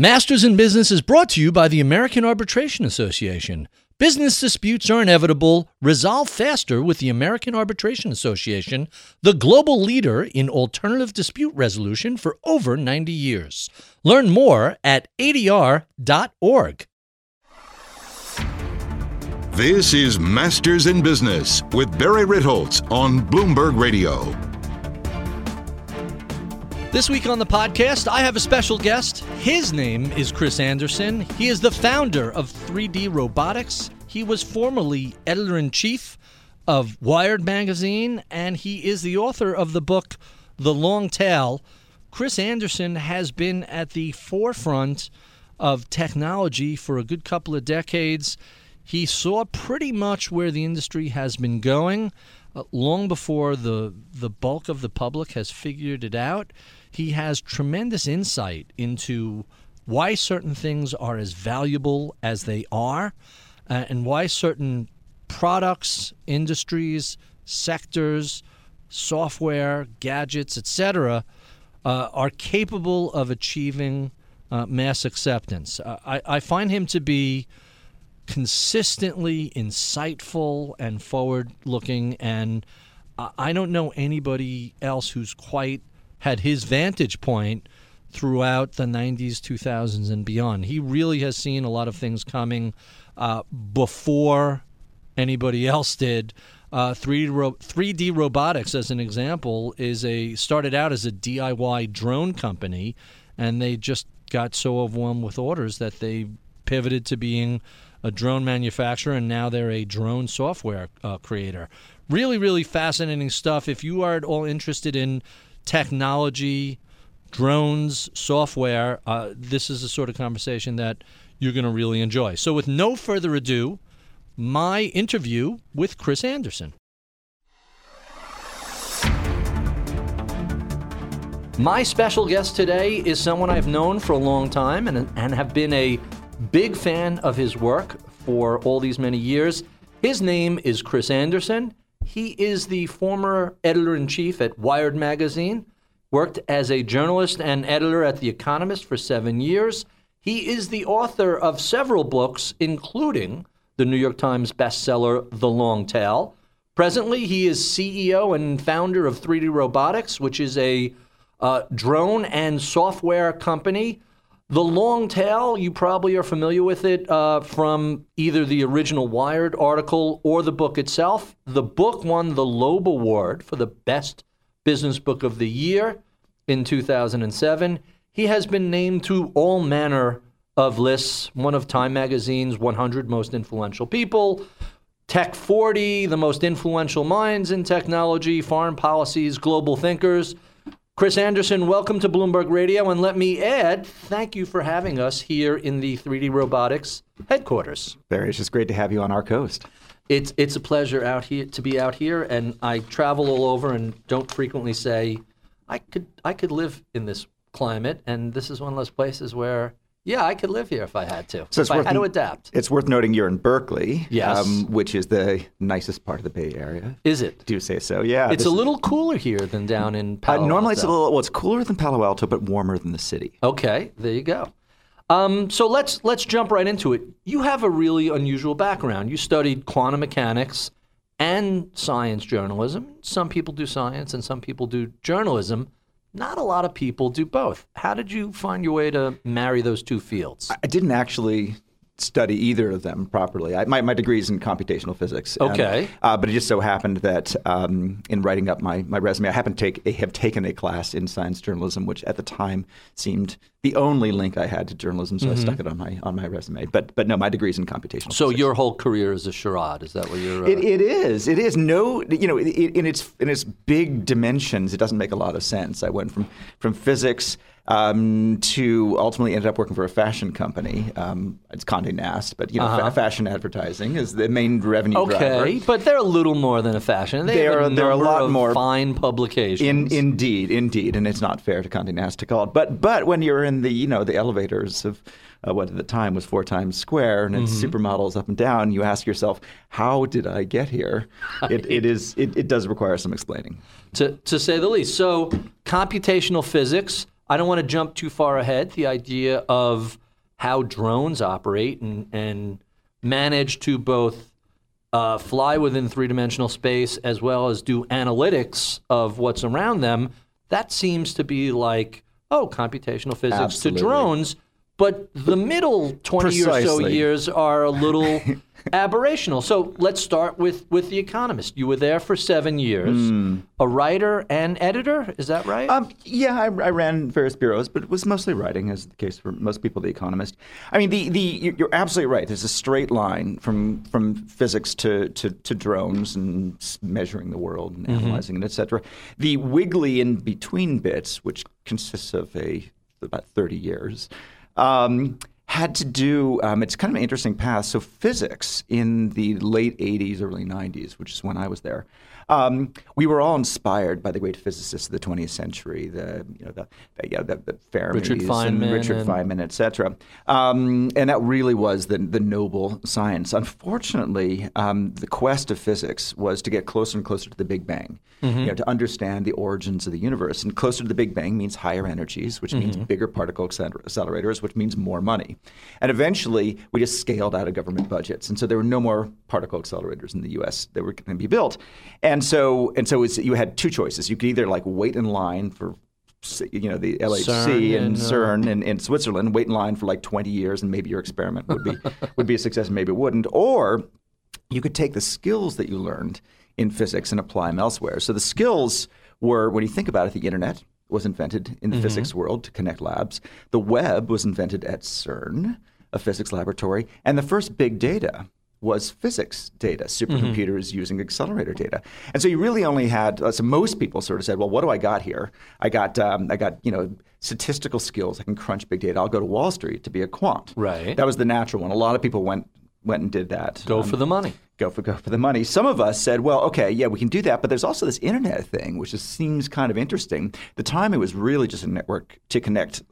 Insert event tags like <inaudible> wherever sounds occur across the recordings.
Masters in Business is brought to you by the American Arbitration Association. Business disputes are inevitable. Resolve faster with the American Arbitration Association, the global leader in alternative dispute resolution for over 90 years. Learn more at adr.org. This is Masters in Business with Barry Ritholtz on Bloomberg Radio. This week on the podcast, I have a special guest. His name is Chris Anderson. He is the founder of 3D Robotics. He was formerly editor in chief of Wired Magazine, and he is the author of the book The Long Tail. Chris Anderson has been at the forefront of technology for a good couple of decades. He saw pretty much where the industry has been going uh, long before the the bulk of the public has figured it out. He has tremendous insight into why certain things are as valuable as they are, uh, and why certain products, industries, sectors, software, gadgets, etc., uh, are capable of achieving uh, mass acceptance. Uh, I, I find him to be consistently insightful and forward looking, and I don't know anybody else who's quite had his vantage point throughout the 90s, 2000s, and beyond. He really has seen a lot of things coming uh, before anybody else did. Uh, 3D, ro- 3D robotics, as an example, is a started out as a DIY drone company, and they just got so overwhelmed with orders that they pivoted to being a drone manufacturer, and now they're a drone software uh, creator. Really, really fascinating stuff. If you are at all interested in technology, drones, software, uh, this is the sort of conversation that you're going to really enjoy. So, with no further ado, my interview with Chris Anderson. My special guest today is someone I've known for a long time and, and have been a big fan of his work for all these many years. His name is Chris Anderson. He is the former editor in chief at Wired Magazine, worked as a journalist and editor at The Economist for seven years. He is the author of several books, including the New York Times bestseller, The Long Tail. Presently, he is CEO and founder of 3D Robotics, which is a uh, drone and software company the long tail, you probably are familiar with it uh, from either the original Wired article or the book itself. The book won the Loeb Award for the best business book of the year in 2007. He has been named to all manner of lists, one of Time Magazine's 100 most influential people, Tech 40, the most influential minds in technology, foreign policies, global thinkers. Chris Anderson, welcome to Bloomberg Radio. And let me add, thank you for having us here in the 3D Robotics headquarters. Barry, it's just great to have you on our coast. It's, it's a pleasure out here to be out here, and I travel all over and don't frequently say, I could, I could live in this climate, and this is one of those places where yeah, I could live here if I had to. So if I had to adapt. It's worth noting you're in Berkeley, yes. Um, which is the nicest part of the Bay Area. Is it? Do you say so? Yeah. It's a little cooler here than down in Palo uh, Normally Alto. it's a little, well, it's cooler than Palo Alto, but warmer than the city. Okay, there you go. Um, so let's let's jump right into it. You have a really unusual background. You studied quantum mechanics and science journalism. Some people do science and some people do journalism. Not a lot of people do both. How did you find your way to marry those two fields? I didn't actually study either of them properly. I, my, my degree is in computational physics. Okay. And, uh, but it just so happened that um, in writing up my, my resume, I happened to take, have taken a class in science journalism, which at the time seemed the only link I had to journalism, so mm-hmm. I stuck it on my on my resume. But but no, my degree is in computational. So physics. your whole career is a charade. Is that what you're? Uh... It, it is. It is. No, you know, it, in its in its big dimensions, it doesn't make a lot of sense. I went from from physics um, to ultimately ended up working for a fashion company. Um, it's Condé Nast, but you know, uh-huh. fa- fashion advertising is the main revenue okay, driver. Okay, but they're a little more than a fashion. They are a they're a lot more fine publications. In, indeed, indeed, and it's not fair to Condé Nast to call it. But but when you're in the you know the elevators of uh, what at the time was four times square and it's mm-hmm. supermodels up and down, you ask yourself, how did I get here? <laughs> It, it is it, it does require some explaining. To to say the least. So computational physics I don't want to jump too far ahead. The idea of how drones operate and, and manage to both uh, fly within three dimensional space as well as do analytics of what's around them, that seems to be like, oh, computational physics Absolutely. to drones. But the middle 20 or so years are a little <laughs> aberrational. So let's start with, with The Economist. You were there for seven years, a writer and editor, is that right? Um, yeah, I, I ran various bureaus, but it was mostly writing, as the case for most people. The Economist. I mean, the, the you- you're absolutely right. There's a straight line from from physics to to, to drones and measuring the world and analyzing it, et cetera. The wiggly in between bits, which consists of a about 30 years. Um, had to do, um, it's kind of an interesting path. So, physics in the late 80s, early 90s, which is when I was there, um, we were all inspired by the great physicists of the 20th century, the, you know, the, the, yeah, the, the Fermis Richard Feynman and Richard and- Feynman, et cetera. Um, and that really was the, the noble science. Unfortunately, um, the quest of physics was to get closer and closer to the Big Bang, you know, to understand the origins of the universe. And closer to the Big Bang means higher energies, which means bigger particle accelerators, which means more money. And eventually, we just scaled out of government budgets, and so there were no more particle accelerators in the U.S. that were going to be built. And so, and so, you had two choices. You could either like wait in line for you know the LHC CERN and and, uh, CERN in, in Switzerland, wait in line for like 20 years, and maybe your experiment would be <laughs> would be a success, and maybe it wouldn't. Or you could take the skills that you learned in physics and apply them elsewhere. So the skills were, when you think about it, the internet was invented in the Mm-hmm. physics world to connect labs. The web was invented at CERN, a physics laboratory, and the first big data was physics data, supercomputers using accelerator data. And so you really only had uh, so most people sort of said, well, what do I got here? I got um, I got you know statistical skills. I can crunch big data. I'll go to Wall Street to be a quant. Right. That was the natural one. A lot of people went went and did that. Go Um, for the money. go for go for the money. Some of us said, well, okay, yeah, we can do that, but there's also this internet thing, which just seems kind of interesting. The time it was really just a network to connect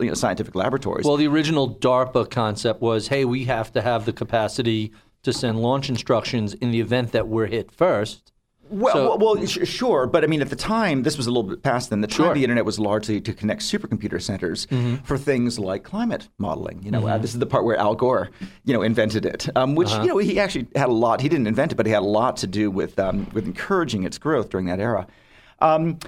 you know, scientific laboratories. Well, the original DARPA concept was, hey, we have to have the capacity to send launch instructions in the event that we're hit first. Well, So- well, well, sh- sure, but I mean, at the time, this was a little bit past then. The time Sure. Mm-hmm. the internet was largely to connect supercomputer centers for things like climate modeling. You know, uh, this is the part where Al Gore, you know, invented it. Um, which Uh-huh. you know he actually had a lot. He didn't invent it, but he had a lot to do with um, with encouraging its growth during that era. Um,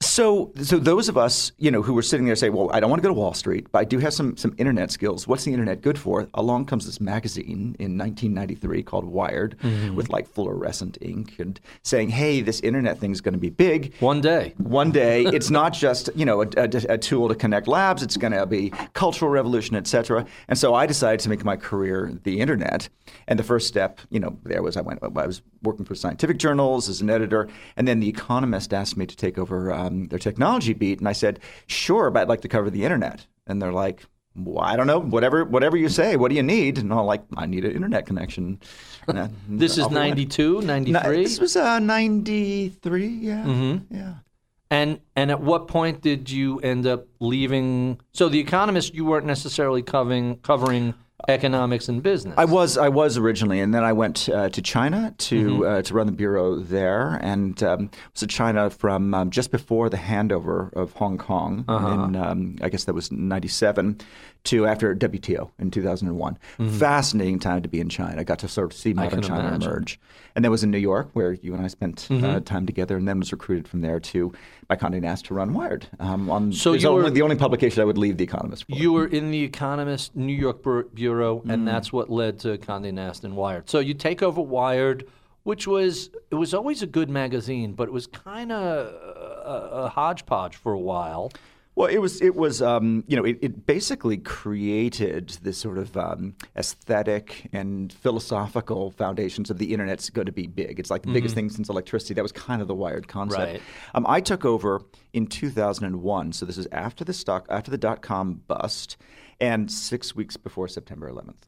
so, so those of us, you know, who were sitting there say, "Well, I don't want to go to Wall Street, but I do have some some internet skills. What's the internet good for?" Along comes this magazine in 1993 called Wired, mm-hmm. with like fluorescent ink, and saying, "Hey, this internet thing's going to be big." One day. One day, <laughs> it's not just you know a, a, a tool to connect labs. It's going to be cultural revolution, et cetera. And so I decided to make my career the internet. And the first step, you know, there was I went. I was working for scientific journals as an editor, and then The Economist asked me to take over uh, um, their technology beat, and I said, "Sure, but I'd like to cover the internet." And they're like. Well, I don't know. Whatever, whatever you say. What do you need? And I'm like, I need an internet connection. <laughs> Uh, This is off we 92, No, 93? this was uh, 93, yeah. Mm-hmm. Yeah. And and at what point did you end up leaving? So the Economist, you weren't necessarily covering covering economics and business. I was I was originally, and then I went uh, to China to uh, to run the bureau there, and um, was in China from um, just before the handover of Hong Kong, in um, I guess that was '97, to after WTO in 2001. Fascinating time to be in China. I got to sort of see modern China imagine. emerge, and then was in New York where you and I spent uh, time together, and then was recruited from there to by Condé Nast to run Wired. Um, on, So you only, the only publication I would leave The Economist for. You were in the Economist New York Bur- bureau, and Mm. that's what led to Condé Nast and Wired. So you take over Wired, which was it was always a good magazine, but it was kind of a, a hodgepodge for a while. Well, it was it was um, you know it, it basically created this sort of um, aesthetic and philosophical foundations of the internet's going to be big. It's like the biggest thing since electricity. That was kind of the wired concept. Right. Um, I took over in 2001, so this is after the stock after the dot com bust, and six weeks before September 11th.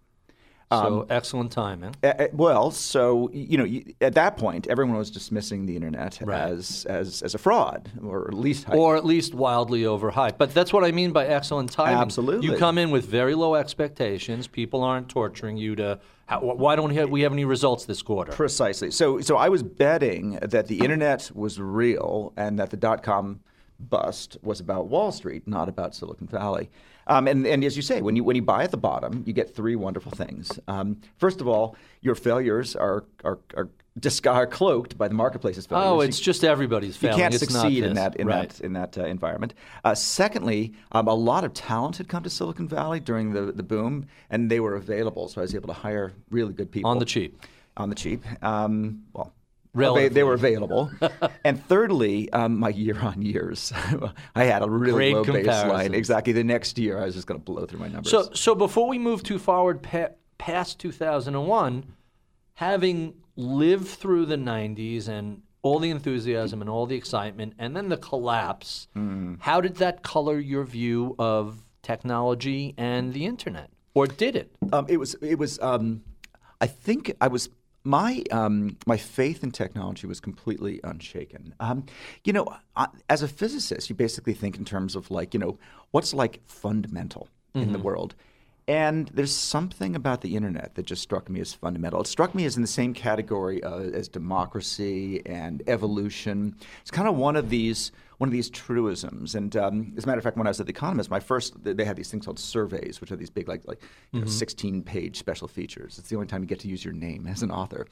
So um, excellent timing. Well, so you know, y- at that point, everyone was dismissing the internet Right. as, as as a fraud, or at least Or at least wildly overhyped. But that's what I mean by excellent timing. Absolutely. You come in with very low expectations. People aren't torturing you to, how, why don't we have, we have any results this quarter? Precisely. So, so I was betting that the internet was real and that the dot com bust was about Wall Street, not about Silicon Valley. Um, and, and as you say, when you when you buy at the bottom, you get three wonderful things. Um, first of all, your failures are are, are, dis- are cloaked by the marketplace's failures. Oh, You- it's just everybody's you can't It's succeed in that in right. that in that uh, environment. Uh, secondly, um, a lot of talent had come to Silicon Valley during the the boom, and they were available, so I was able to hire really good people On the cheap. On the cheap. Um, well. Relatively. They, they were available, <laughs> and thirdly, um, my year-on years, <laughs> I had a really Great low baseline. Exactly, the next year I was just going to blow through my numbers. So, so before we move too forward pa- past 2001, having lived through the 90s and all the enthusiasm and all the excitement, and then the collapse, Mm. how did that color your view of technology and the internet? Or did it? Um, it was. It was. Um, I think I was. My um, my faith in technology was completely unshaken. Um, you know, I, as a physicist, you basically think in terms of like you know what's like fundamental in the world. And there's something about the internet that just struck me as fundamental. It struck me as in the same category uh, as democracy and evolution. It's kind of one of these one of these truisms. And um, as a matter of fact, when I was at the Economist, my first they had these things called surveys, which are these big like like you know, 16 page special features. It's the only time you get to use your name as an author.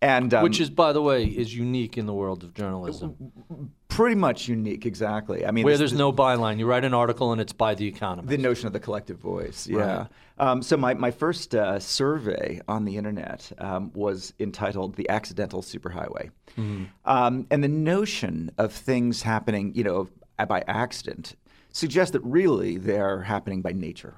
And um, Which is, by the way, is unique in the world of journalism, pretty much unique, exactly. I mean, where this- there's no byline. You write an article and it's by the economist. The notion of the collective voice, yeah. Um, so my, my first uh, survey on the internet um, was entitled "The Accidental Superhighway," um, and the notion of things happening, you know, by accident, suggests that really they're happening by nature.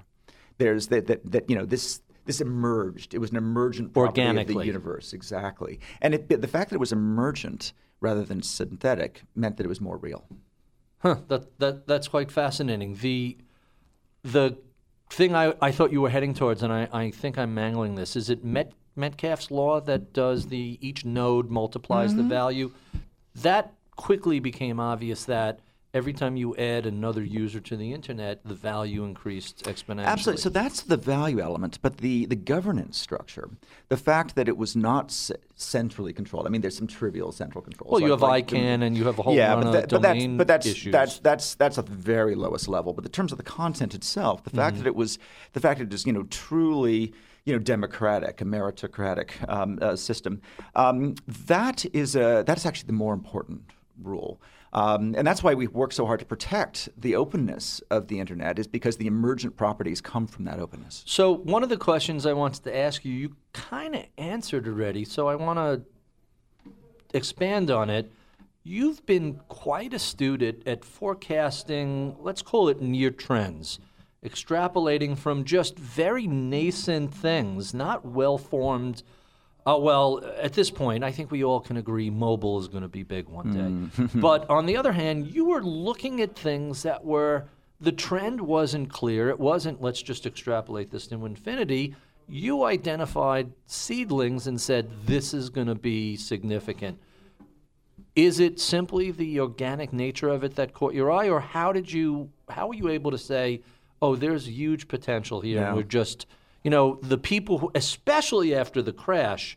There's that that, that you know this. This emerged. It was an emergent property of the universe, exactly. And it, the fact that it was emergent rather than synthetic meant that it was more real. Huh, that, that that's quite fascinating. The the thing I, I thought you were heading towards, and I, I think I'm mangling this, is it Met, Metcalfe's law that does the each node multiplies the mm-hmm. value? That quickly became obvious that every time you add another user to the internet, the value increased exponentially. Absolutely. So that's the value element, but the, the governance structure, the fact that it was not c- centrally controlled. I mean, there's some trivial central controls. well, you have like- ICANN and you have a whole yeah, but, of that, but that's but that's issues. that's that's that's at the very lowest level. But in terms of the content itself, the Mm-hmm. fact that it was the fact that it was you know truly you know democratic, a meritocratic um, uh, system, um, that is a that's actually the more important rule. Um, and that's why we work so hard to protect the openness of the internet, is because the emergent properties come from that openness. So one of the questions I wanted to ask you, you kind of answered already. So I want to expand on it. You've been quite astute at, at forecasting, let's call it near trends, extrapolating from just very nascent things, not well formed. Uh, well, at this point, I think we all can agree mobile is going to be big one day. <laughs> but on the other hand, you were looking at things that were the trend wasn't clear. It wasn't let's just extrapolate this to infinity. You identified seedlings and said this is going to be significant. Is it simply the organic nature of it that caught your eye, or how did you how were you able to say, oh, there's huge potential here, Yeah. and we're just you know the people, who, especially after the crash,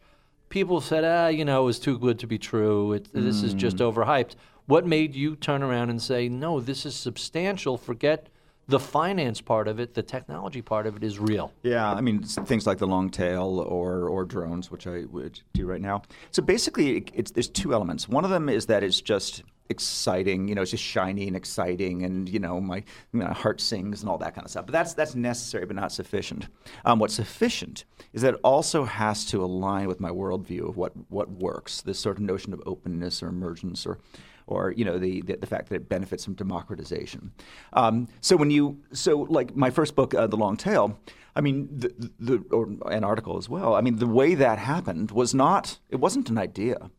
people said, ah, you know, it was too good to be true. It, This is just overhyped. What made you turn around and say, no, this is substantial? Forget the finance part of it. The technology part of it is real. Yeah, I mean things like the long tail or or drones, which I would do right now. So basically, it, it's there's two elements. One of them is that it's just exciting, you know, it's just shiny and exciting, and you know, my, heart sings and all that kind of stuff. But that's that's necessary, but not sufficient. Um, what's sufficient is that it also has to align with my worldview of what what works. This sort of notion of openness or emergence or or you know the, the the fact that it benefits from democratization. Um, so when you so like my first book, uh, The Long Tail. I mean the, the or an article as well. I mean the way that happened was not it wasn't an idea.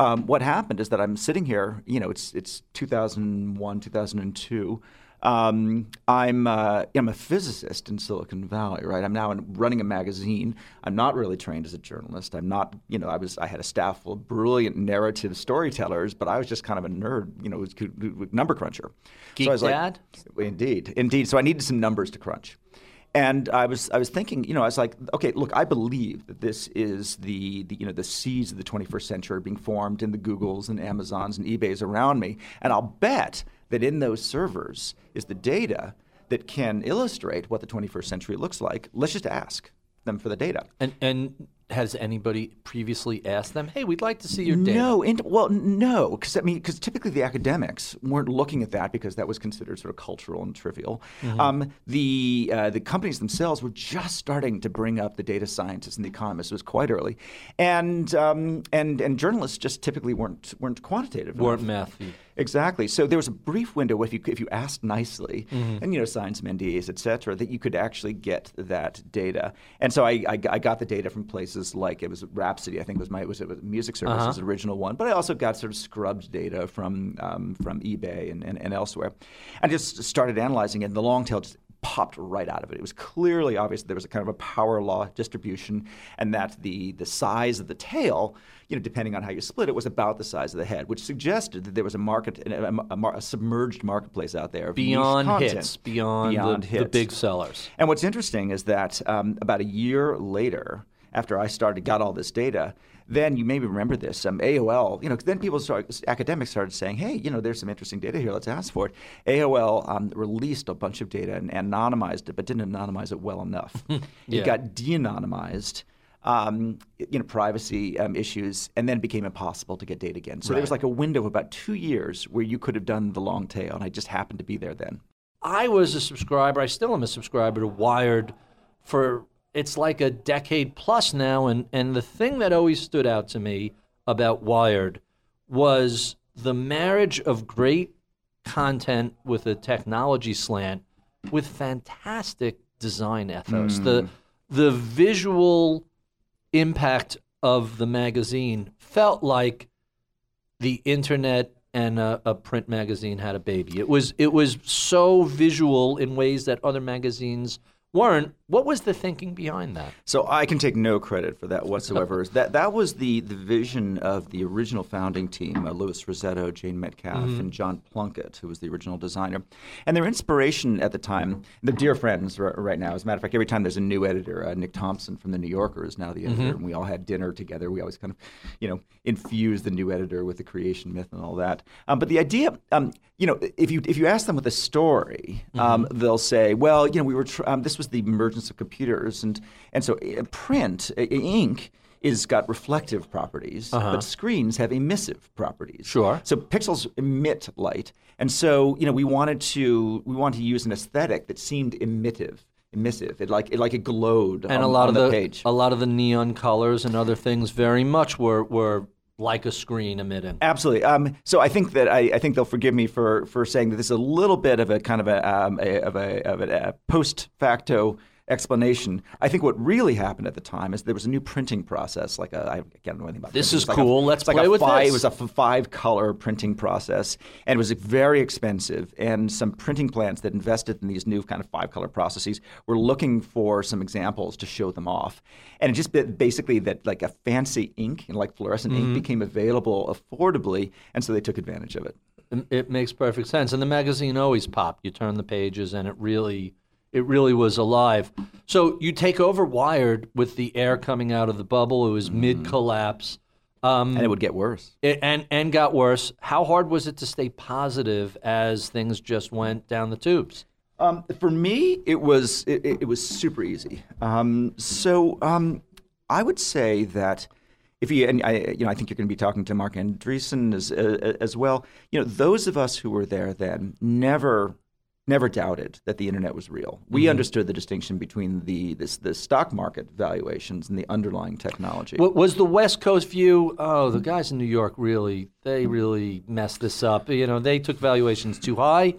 Um, what happened is that I'm sitting here. You know, it's it's 2001, 2002. Um, I'm uh, I'm a physicist in Silicon Valley, right? I'm now in, running a magazine. I'm not really trained as a journalist. I'm not, you know, I was I had a staff full of brilliant narrative storytellers, but I was just kind of a nerd, you know, number cruncher. Geek I was like- dad? Indeed, indeed. So I needed some numbers to crunch. And I was I was thinking, you know, I was like, okay, look, I believe that this is the, the you know the seeds of the 21st century are being formed in the Googles and Amazons and eBays around me, and I'll bet that in those servers is the data that can illustrate what the 21st century looks like. Let's just ask them for the data. And and has anybody previously asked them, "Hey, we'd like to see your data"? No, and, well, no, because I mean, because typically the academics weren't looking at that because that was considered sort of cultural and trivial. Mm-hmm. Um, the uh, the companies themselves were just starting to bring up the data scientists and the economists. It was quite early, and um, and and journalists just typically weren't weren't quantitative. weren't mathy. Exactly. So there was a brief window if you if you asked nicely, Mm-hmm. and you know signed some NDAs, et cetera, that you could actually get that data. And so I, I, I got the data from places like it was Rhapsody, I think was my it was, it was Music Services Uh-huh. original one, but I also got sort of scrubbed data from um, from eBay and, and, and elsewhere. I just started analyzing it, and the long tail just popped right out of it. It was clearly obvious that there was a kind of a power law distribution, and that the the size of the tail, you know, depending on how you split it, was about the size of the head, which suggested that there was a market, a, a, a submerged marketplace out there of Beyond content. hits, beyond, beyond the, hits. the big sellers. And what's interesting is that um, about a year later, after I started, got all this data, then you maybe remember this. Um, AOL, you know, then people started, academics started saying, "Hey, you know, there's some interesting data here. Let's ask for it." AOL um, released a bunch of data and, anonymized it, but didn't anonymize it well enough. <laughs> Yeah. It got de-anonymized. Um, you know, privacy um, issues, and then it became impossible to get data again. So there was like a window of about two years where you could have done the long tail, and I just happened to be there then. I was a subscriber. I still am a subscriber to Wired for it's like a decade plus now. And, and the thing that always stood out to me about Wired was the marriage of great content with a technology slant with fantastic design ethos. The mm. the visual impact of the magazine felt like the internet and a, a print magazine had a baby. It was it was so visual in ways that other magazines weren't. What was the thinking behind that? So I can take no credit for that whatsoever. that that was the, the vision of the original founding team: uh, Louis Rossetto, Jane Metcalfe, and John Plunkett, who was the original designer. And their inspiration at the time, they're dear friends r- right now. As a matter of fact, every time there's a new editor, uh, Nick Thompson from the New Yorker is now the editor, and we all had dinner together. We always kind of, you know, infuse the new editor with the creation myth and all that. Um, but the idea, um, you know, if you if you ask them with a story, um, they'll say, well, you know, we were tr- um, this was the emergence of computers, and and so uh, print uh, ink is got reflective properties, but screens have emissive properties. Sure. So pixels emit light, and so you know we wanted to we wanted to use an aesthetic that seemed emissive, emissive. It like it like it glowed And on, a lot on of the, page. a lot of the neon colors and other things very much were were like a screen emitting. Absolutely. Um, so I think that I, I think they'll forgive me for for saying that this is a little bit of a kind of a, um, a of a of a, a post facto explanation. I think what really happened at the time is there was a new printing process. Like a, I can't know anything about This printing. is like a- cool. Let's it's like play with five, this. It was a f- five color printing process, and it was very expensive. And some printing plants that invested in these new kind of five color processes were looking for some examples to show them off. And it just ba- basically that like a fancy ink and like fluorescent Mm-hmm. ink became available affordably, and so they took advantage of. It- It makes perfect sense. And the magazine always popped. You turn the pages, and it really, it really was alive. So you take over Wired with the air coming out of the bubble. It was mid collapse, um, And it would get worse. it- and and got worse. How hard was it to stay positive as things just went down the tubes? Um, for me, it was it, it it was super easy. Um, so um, I would say that if you and I, you know, I think you're going to be talking to Marc Andreessen as uh, as well. You know, those of us who were there then never never doubted that the internet was real. We mm-hmm. understood the distinction between the this the stock market valuations and the underlying technology. Wa- Was the West Coast view? Oh, the guys in New York really, they really messed this up. You know, they took valuations too high.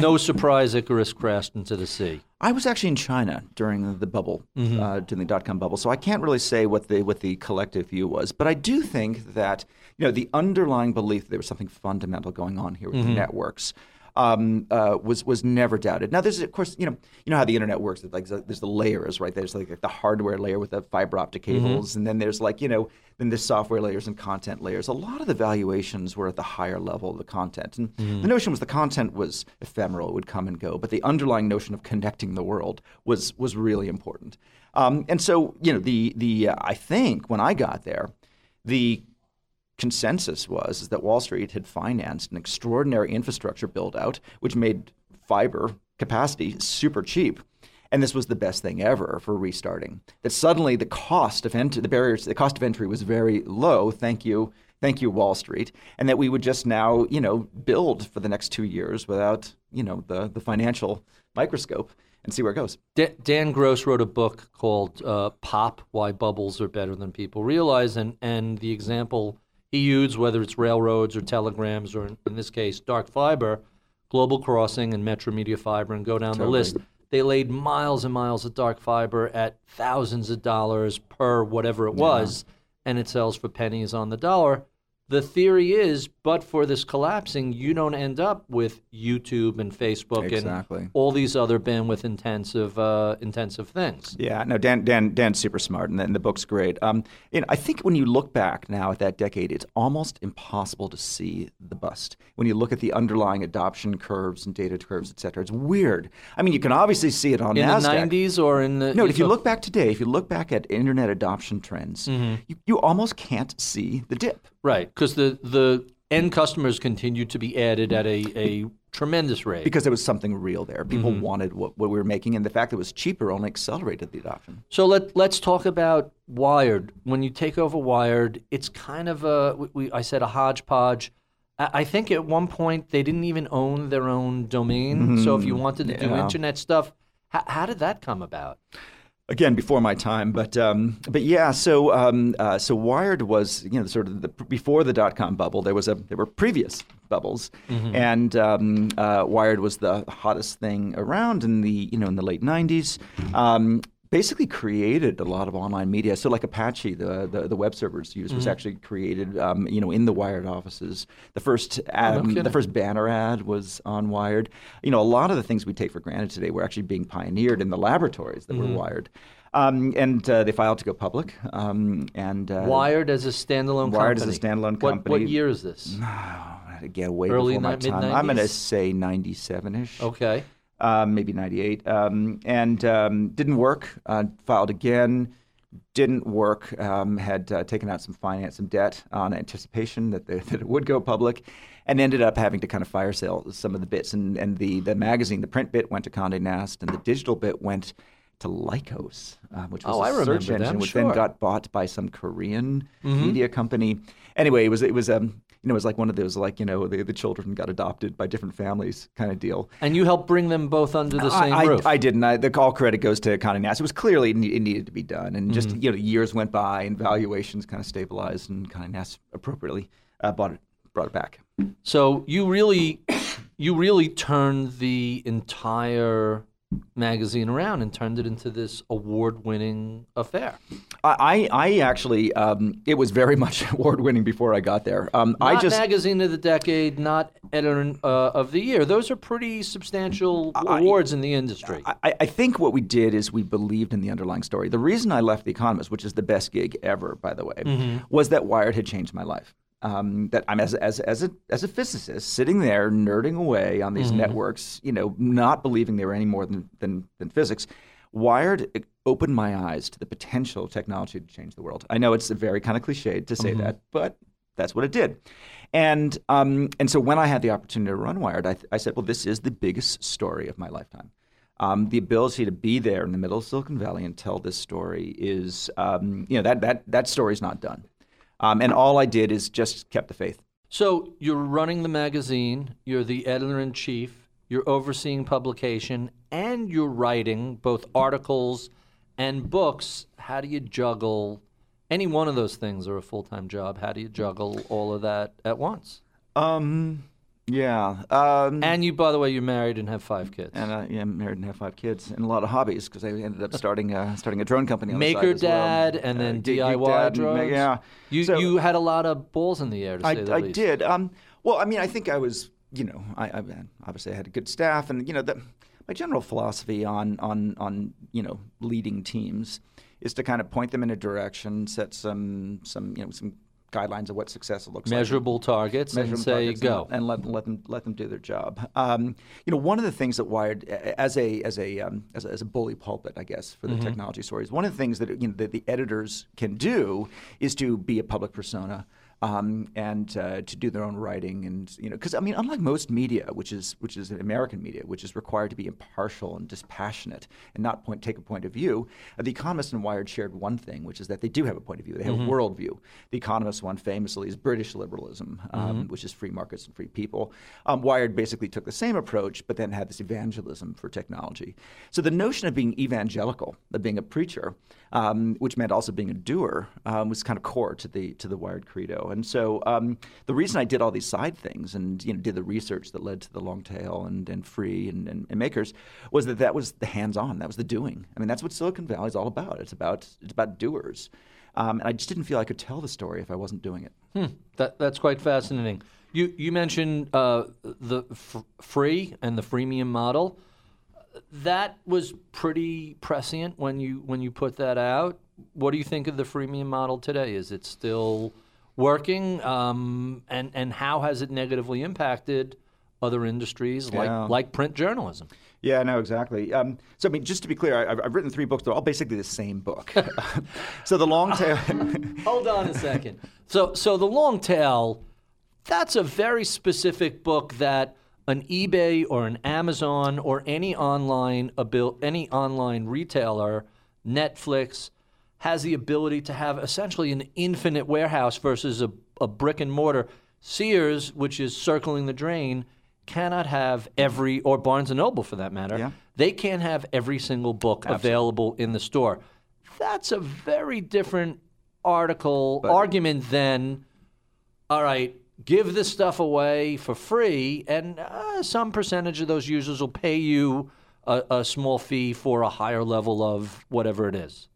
no surprise, Icarus crashed into the sea. I was actually in China during the bubble, mm-hmm. uh, during the dot com bubble, so I can't really say what the what the collective view was. But I do think that you know the underlying belief that there was something fundamental going on here with mm-hmm. the networks. Um, uh, was was never doubted. Now, there's of course you know you know how the internet works. Like there's the layers, right? There's like the hardware layer with the fiber optic cables, and then there's like you know then there's software layers and content layers. A lot of the valuations were at the higher level of the content, and the notion was the content was ephemeral; it would come and go. But the underlying notion of connecting the world was was really important. Um, and so you know the the uh, I think when I got there, the consensus was is that Wall Street had financed an extraordinary infrastructure build out, which made fiber capacity super cheap. And this was the best thing ever for restarting. That suddenly the cost of entry, the barriers, the cost of entry was very low. Thank you, thank you, Wall Street, and that we would just now, you know, build for the next two years without, you know, the the financial microscope and see where it goes. Da- Dan Gross wrote a book called uh, "Pop: Why Bubbles Are Better Than People Realize," and and the example he used, whether it's railroads or telegrams or in, in this case dark fiber, Global Crossing and Metromedia Fiber, and go down the list. They laid miles and miles of dark fiber at thousands of dollars per whatever it was, and it sells for pennies on the dollar. The theory is, but for this collapsing, you don't end up with YouTube and Facebook Exactly. and all these other bandwidth intensive uh, intensive things. Yeah, no, Dan, Dan, Dan's super smart, and the, and the book's great. Um, you know, I think when you look back now at that decade, it's almost impossible to see the bust. When you look at the underlying adoption curves and data curves, et cetera, it's weird. I mean, you can obviously see it on In Nasdaq. the 90s or in the No, if you look back today, if you look back at internet adoption trends, Mm-hmm. you, you almost can't see the dip. Right because the the end customers continued to be added at a, a tremendous rate. because there was something real there. People Mm-hmm. wanted what, what we were making, and the fact that it was cheaper only accelerated the adoption. So let let's talk about Wired. When you take over Wired, it's kind of a we, I said a hodgepodge. I think at one point they didn't even own their own domain. So if you wanted to do Mm-hmm. Internet stuff, how, how did that come about? Again, before my time, but um, but yeah. So um, uh, so Wired was you know sort of the, before the dot com bubble. There was a there were previous bubbles, and um, uh, Wired was the hottest thing around in the you know in the late '90s. Basically created a lot of online media. So like Apache, the the, the web servers used was actually created, um, you know, in the Wired offices. The first um, the first banner ad was on Wired. You know, a lot of the things we take for granted today were actually being pioneered in the laboratories that were Wired. Um, and uh, they filed to go public. Um, and uh, Wired as a standalone Wired as a company. standalone What, company. what year is this? <sighs> again, way Early before my ni- time. I'm going to say 97-ish. Okay. Um, maybe 98, um, and um, didn't work. Uh, filed again, didn't work. Um, had uh, taken out some finance, some debt on anticipation that, the, <laughs> that it would go public, and ended up having to kind of fire sale some of the bits. And, and the, the magazine, the print bit went to Condé Nast, and the digital bit went to Lycos, uh, which was Oh, a search engine, which sure. Mm-hmm. then got bought by some Korean media company. Anyway, it was it was um you know it was like one of those like you know the, the children got adopted by different families kind of deal. And you helped bring them both under the same I, roof. I, didn't. I, the all credit goes to Condé Nast. It was clearly it, it needed to be done, and Mm-hmm. just you know years went by and valuations kind of stabilized, and Condé Nast appropriately uh, bought it, brought it back. So you really, you really turned the entire magazine around and turned it into this award-winning affair. I, I, I actually um, it was very <laughs> much award winning before I got there. Um, I Not just magazine of the decade, not editor uh, of the year. Those are pretty substantial awards in the industry. I, I think what we did is we believed in the underlying story. The reason I left The Economist, which is the best gig ever, by the way, Mm-hmm. was that Wired had changed my life. Um, that I'm as, as, as, a, as a physicist sitting there nerding away on Mm-hmm. these networks, you know, not believing they were any more than, than, than physics. Wired uh, opened my eyes to the potential of technology to change the world. I know it's a very kind of cliched to say Mm-hmm. that, but that's what it did. And um, and so when I had the opportunity to run Wired, I, th- I said, well, this is the biggest story of my lifetime. Um, the ability to be there in the middle of Silicon Valley and tell this story is, um, you know, that that that story's not done. Um, and all I did is just kept the faith. So you're running the magazine, you're the editor in chief, you're overseeing publication, and you're writing both articles and books. How do you juggle any one of those things or a full time job? How do you juggle all of that at once? Um, yeah. Um, And you, by the way, you're married and have five kids. and uh, yeah, I'm married and have five kids and a lot of hobbies because I ended up starting uh, starting a drone company. On the Maker side as well. dad and Uh, then DIY Dad drones. Ma- yeah. You So- you had a lot of balls in the air to I, say the I least. did. Um, well, I mean, I think I was, you know, I, I obviously I had a good staff, and you know, the, my general philosophy on on on you know leading teams is to kind of point them in a direction, set some some you know some guidelines of what success looks like. Measurable targets Measure and them say go. and, and let, let them let them do their job. Um, you know, one of the things that Wired, as a as a um, as a, as a bully pulpit, I guess, for the Mm-hmm. technology stories, one of the things that you know that the editors can do is to be a public persona. Um, and uh, to do their own writing, and you know, because I mean, unlike most media, which is which is American media, which is required to be impartial and dispassionate and not point take a point of view, uh, the Economist and Wired shared one thing, which is that they do have a point of view. They have a worldview. The Economist one famously is British liberalism, um, which is free markets and free people. Um, Wired basically took the same approach, but then had this evangelism for technology. So the notion of being evangelical, of being a preacher, um, which meant also being a doer, um, was kind of core to the to the Wired credo. And so um, the reason I did all these side things and you know did the research that led to the long tail and, and free and, and, and makers was that that was the hands-on, that was the doing. I mean, that's what Silicon Valley is all about. It's about it's about doers. Um, and I just didn't feel I could tell the story if I wasn't doing it. That, that's quite fascinating. You, you mentioned uh, the f- free and the freemium model. That was pretty prescient when you when you put that out. What do you think of the freemium model today? Is it still working? Um, and and how has it negatively impacted other industries like Yeah. like print journalism? Yeah, no, exactly. Um, so, I mean, just to be clear, I, I've, I've written three books. They're all basically the same book. <laughs> so, the long tail. <laughs> Hold on a second. So, so the long tail, that's a very specific book that an eBay or an Amazon or any online abil- any online retailer, Netflix, has the ability to have essentially an infinite warehouse versus a, a brick and mortar. Sears, which is circling the drain, cannot have every, or Barnes and Noble for that matter, Yeah. they can't have every single book available in the store. That's a very different article argument than, all right, give this stuff away for free, and uh, some percentage of those users will pay you a, a small fee for a higher level of whatever it is.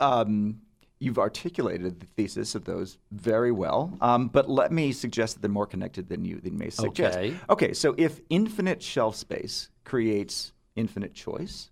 Um, you've articulated the thesis of those very well, um, but let me suggest that they're more connected than you, than may suggest. Okay. Okay, so if infinite shelf space creates infinite choice,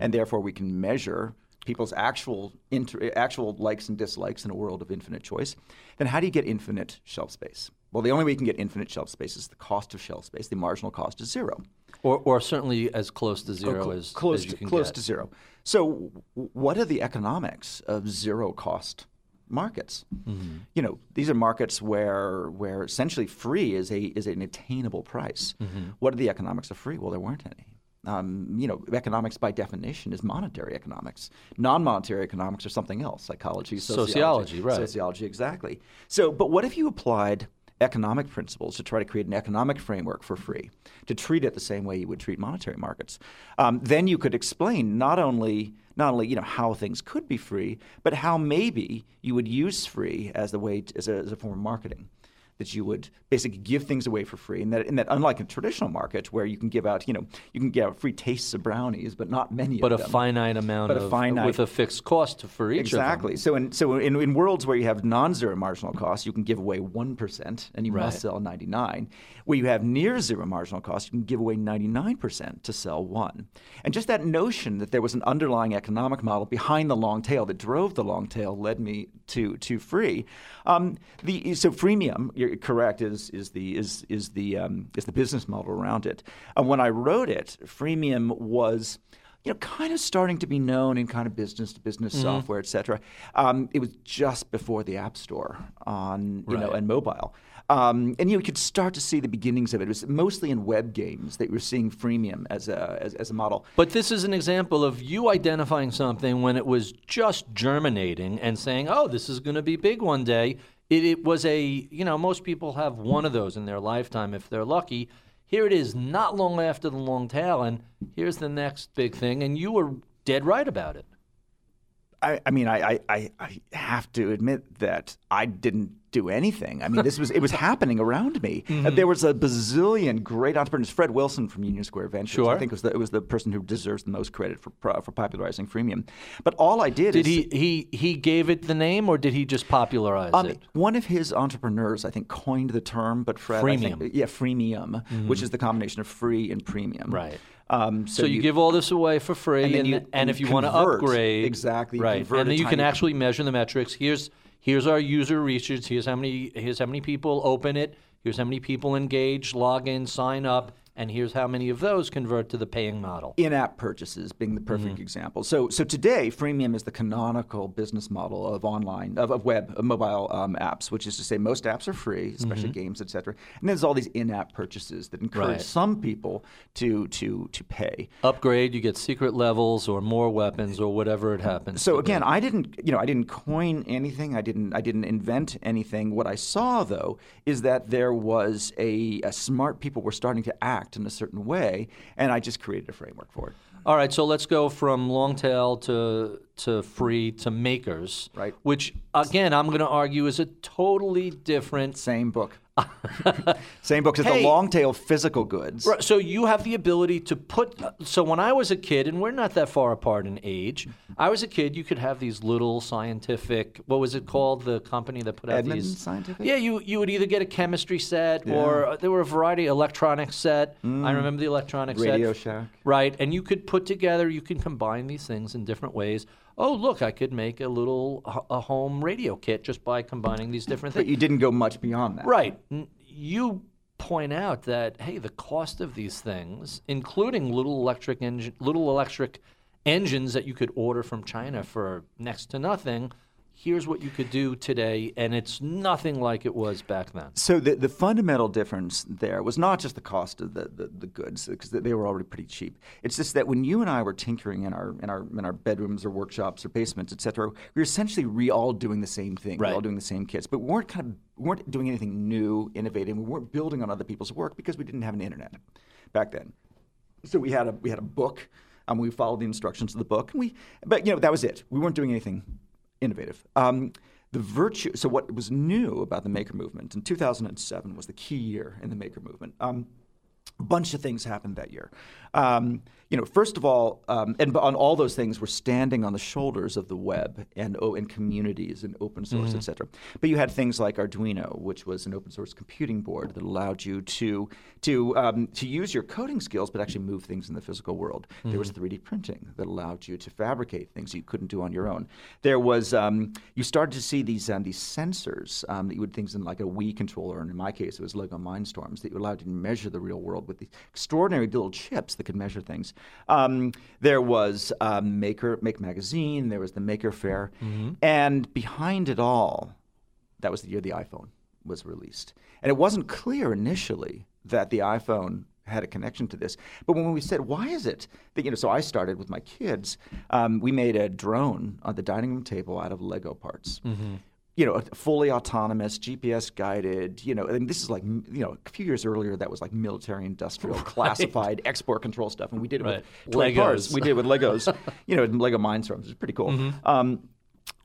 and therefore we can measure people's actual inter- actual likes and dislikes in a world of infinite choice, then how do you get infinite shelf space? Well, the only way you can get infinite shelf space is the cost of shelf space. The marginal cost is zero. Or, or certainly as close to zero Cl- as, close as you to, can close get. to zero. So, what are the economics of zero cost markets? Mm-hmm. You know, these are markets where where essentially free is a is an attainable price. Mm-hmm. What are the economics of free? Well, there weren't any. Um, you know, economics by definition is monetary economics. Non-monetary economics are something else: psychology, sociology, Sociology, right. Sociology, exactly. So, but what if you applied economic principles to try to create an economic framework for free, to treat it the same way you would treat monetary markets? Um, then you could explain not only not only you know how things could be free, but how maybe you would use free as the way to, as, a, as a form of marketing. That you would basically give things away for free, and that, and that unlike a traditional market where you can give out, you know, you can give out free tastes of brownies, but not many But a of them. finite amount But a of, finite- with a fixed cost for each Exactly. of them. So in so in, in worlds where you have non-zero marginal cost, you can give away one percent, and you Right. must sell ninety-nine. Where you have near zero marginal cost, you can give away ninety-nine percent to sell one. And just that notion that there was an underlying economic model behind the long tail that drove the long tail led me to to free. Um, the so freemium, you're correct, is is the is is the um, is the business model around it. And when I wrote it, freemium was you know, kind of starting to be known in kind of business to business Mm-hmm. software, et cetera. Um, it was just before the App Store on, you know, and mobile. Um, and you, know, you could start to see the beginnings of it. It was mostly in web games that you were seeing freemium as a, as, as a model. But this is an example of you identifying something when it was just germinating and saying, "Oh, this is going to be big one day." It, it was a, you know, most people have one of those in their lifetime if they're lucky. Here it is, not long after the long tail, and here's the next big thing, and you were dead right about it. I, I mean, I, I, I, have to admit that I didn't do anything. I mean, this was it was <laughs> happening around me. Uh, Mm-hmm. there was a bazillion great entrepreneurs. Fred Wilson from Union Square Ventures, Sure. I think was the, it was the person who deserves the most credit for for popularizing freemium. But all I did, Did is he he he gave it the name, or did he just popularize Um, it? one of his entrepreneurs, I think, coined the term, but Fred, I think- Freemium. yeah, freemium, which is the combination of free and premium. Right. Um, So, you, give all this away for free, and and, you- and, and if you you want to upgrade, Exactly, you right? And then you can actually measure the metrics. Here's here's our user research. Here's how many here's how many people open it. Here's how many people engage, log in, sign up. And here's how many of those convert to the paying model. in-app purchases being the perfect Mm-hmm. example. So, so today, freemium is the canonical business model of online, of, of web, of mobile um, apps, which is to say most apps are free, especially games, et cetera. And there's all these in-app purchases that encourage Mm-hmm. Right. some people to to to pay. Upgrade, you get secret levels or more weapons or whatever it happens. So to be. again, I didn't, you know, I didn't coin anything. I didn't, I didn't invent anything. What I saw, though, is that there was a, a smart people were starting to act in a certain way, and I just created a framework for it. All right, so let's go from long tail to to free to makers, Right. Which again, I'm going to argue is a totally different. Same book. <laughs> Same book. It's Hey. the long tail physical goods. Right, So you have the ability to put. So when I was a kid, and we're not that far apart in age, I was a kid. You could have these little scientific. What was it called? The company that put out Edmund these Scientific? Yeah, you you would either get a chemistry set or uh, there were a variety of electronic set. I remember the electronic set. Mm. Radio Shack. Right, and you could put together. You can combine these things in different ways. Oh, look! I could make a little a home radio kit just by combining these different things. But you didn't go much beyond that. Right. You point out that hey, the cost of these things, including little electric engine, little electric engines that you could order from China for next to nothing. Here's what you could do today, and it's nothing like it was back then. So the, the fundamental difference there was not just the cost of the, the, the goods because they were already pretty cheap. It's just that when you and I were tinkering in our in our in our bedrooms or workshops or basements, etc., we were essentially re all doing the same thing. We were all Right. doing the same kits, but we weren't kind of we weren't doing anything new, innovative. We weren't building on other people's work because we didn't have an internet back then. So we had a we had a book, and we followed the instructions of the book, and we. But you know that was it. We weren't doing anything innovative. Um, the virtue. So what was new about the maker movement in 2007 was the key year in the maker movement. Um, a bunch of things happened that year. Um, you know, first of all, um, and on all those things, we're standing on the shoulders of the web and oh, and communities and open source, et cetera. But you had things like Arduino, which was an open source computing board that allowed you to to um, to use your coding skills, but actually move things in the physical world. There was 3D printing that allowed you to fabricate things you couldn't do on your own. There was um, you started to see these um, these sensors um, that you would things in like a Wii controller, and in my case, it was Lego Mindstorms that you allowed you to measure the real world with these extraordinary little chips that could measure things. Um, there was um, Maker Make Magazine. There was the Maker Faire, and behind it all, that was the year the iPhone was released. And it wasn't clear initially that the iPhone had a connection to this. But when we said, why is it that, you know, so I started with my kids, um, we made a drone on the dining room table out of Lego parts. You know, fully autonomous, GPS guided. You know, and this is like, you know, a few years earlier that was like military, industrial, <laughs> classified, export control stuff, and we did it Right. with toy cars. Legos. We did it with Legos. <laughs> you know, Lego Mindstorms. It's pretty cool. Um,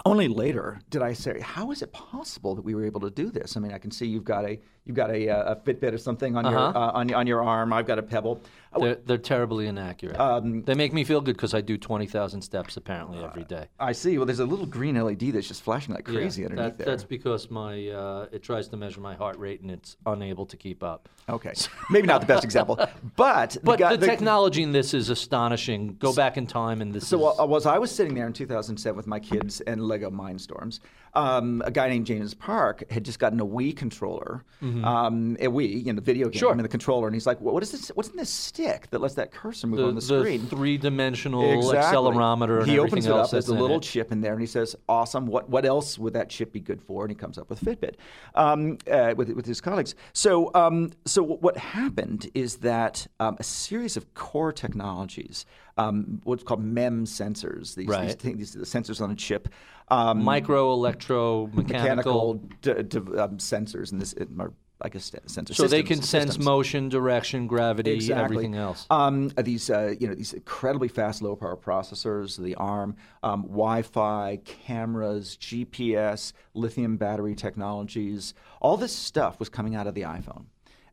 only later did I say, "How is it possible that we were able to do this?" I mean, I can see you've got a you've got a, uh, a Fitbit or something on your Uh-huh. uh, on, on your arm. I've got a Pebble. Uh, They're, they're terribly inaccurate. Um, they make me feel good because I do 20,000 steps apparently every day. Uh. I see. Well, there's a little green LED that's just flashing like crazy Yeah, underneath that- there. That's because my uh, it tries to measure my heart rate and it's unable to keep up. okay, maybe not the best example, <laughs> but But guy- the, technology in this is astonishing. Go back in time and this So is uh, was I was sitting there in 2007 with my kids and Lego Mindstorms. Um, a guy named James Park had just gotten a Wii controller, um, a Wii, you know, video game, Mm-hmm. Sure. and the controller, and he's like, "What is this? What's in this stick that lets that cursor move the, on the screen?" three-dimensional Exactly. accelerometer and he opens it up. There's a little it. chip in there, and he says, "Awesome! What what else would that chip be good for?" And he comes up with Fitbit um, uh, with with his colleagues. So um, so what happened is that um, a series of core technologies, um, what's called MEMS sensors, these, these, Right. things, these sensors on a chip. Um, Micro, electro, mechanical. d- d- um, sensors in this, are, I guess, sensors. so they can sense systems. motion, direction, gravity, Exactly. everything else. Um, these, uh, you know, these incredibly fast, low power processors, the ARM, um, Wi-Fi, cameras, GPS, lithium battery technologies. All this stuff was coming out of the iPhone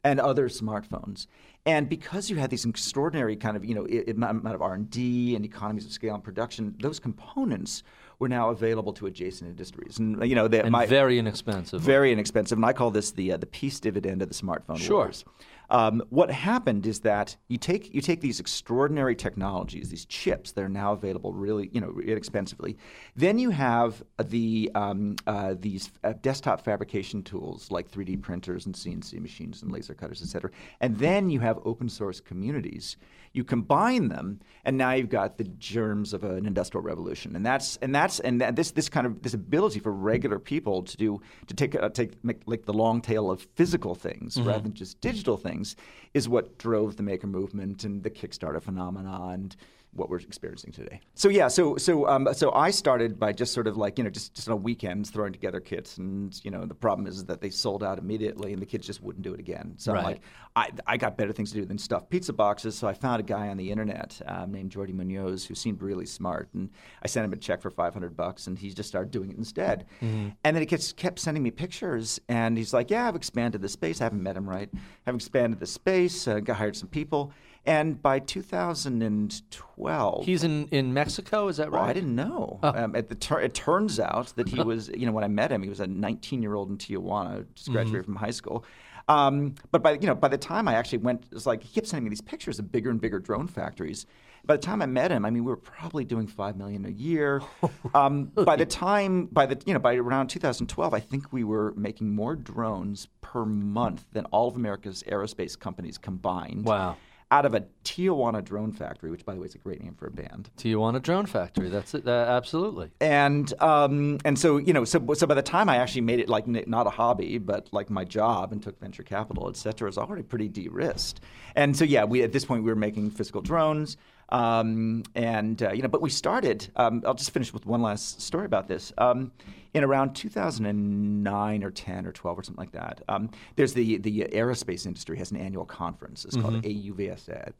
and other smartphones. And because you had these extraordinary kind of, you know, amount of R&D and economies of scale and production, those components were now available to adjacent industries. And, you know, they, and my, very inexpensive. very inexpensive, and I call this the uh, the peace dividend of the smartphone Sure. wars. Um, what happened is that you take you take these extraordinary technologies, these chips that are now available really you know inexpensively. Then you have the um, uh, these uh, desktop fabrication tools like 3D printers and CNC machines and laser cutters, et cetera. And then you have open source communities. You combine them, and now you've got the germs of an industrial revolution. And that's and that's and that, this this kind of this ability for regular people to do to take uh, take make, like the long tail of physical things rather than just digital things is what drove the maker movement and the Kickstarter phenomenon and what we're experiencing today. So yeah, so so um, so I started by just sort of like you know just just on weekends throwing together kits, and you know the problem is that they sold out immediately, and the kids just wouldn't do it again. So I'm like, I I got better things to do than stuff pizza boxes. So I found a guy on the internet um, named Jordi Munoz who seemed really smart, and I sent him a check for 500 bucks, and he just started doing it instead. And then he kept kept sending me pictures, and he's like, yeah, I've expanded the space. I haven't met him right. I've expanded the space. Uh, got hired some people. And by 2012, He's in, in Mexico, is that well, right? I didn't know. Um, at the tur- it turns out that he <laughs> was, you know, when I met him, he was a 19 year old in Tijuana, just graduated from high school. Um, but by you know, by the time I actually went, it's like he kept sending me these pictures of bigger and bigger drone factories. By the time I met him, I mean, we were probably doing five million a year. <laughs> Um, by the time, by the you know, by around 2012, I think we were making more drones per month than all of America's aerospace companies combined. Wow. Out of a Tijuana drone factory, which, by the way, is a great name for a band. Tijuana Drone Factory. That's it. Uh, absolutely. and um, and so you know so so by the time I actually made it like n- not a hobby but like my job and took venture capital et cetera is already pretty de-risked and so yeah we at this point we were making physical drones um, and uh, you know but we started um, I'll just finish with one last story about this um, in around 2009 or 10 or 12 or something like that um, there's the the aerospace industry has an annual conference. It's called AUVSI,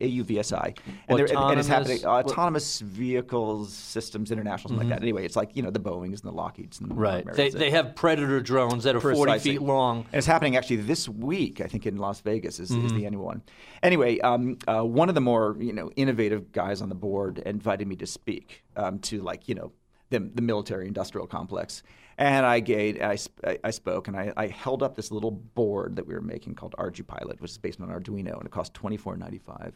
AUVSI and, there- and it's happening Autonomous- uh, autonomous vehicles systems international something like that. Anyway it's like you know the boeings and the lockheeds and the Right. They, they have Predator drones that are 40 feet long. and it's happening actually this week i think in las vegas is, is Mm-hmm. the annual one. Anyway um, uh, one of the more you know innovative guys on the board invited me to speak um, to like you know the, the military industrial complex and I gave, I, I- spoke, and I, I held up this little board that we were making called ArduPilot, which is based on Arduino, and it cost twenty four ninety five.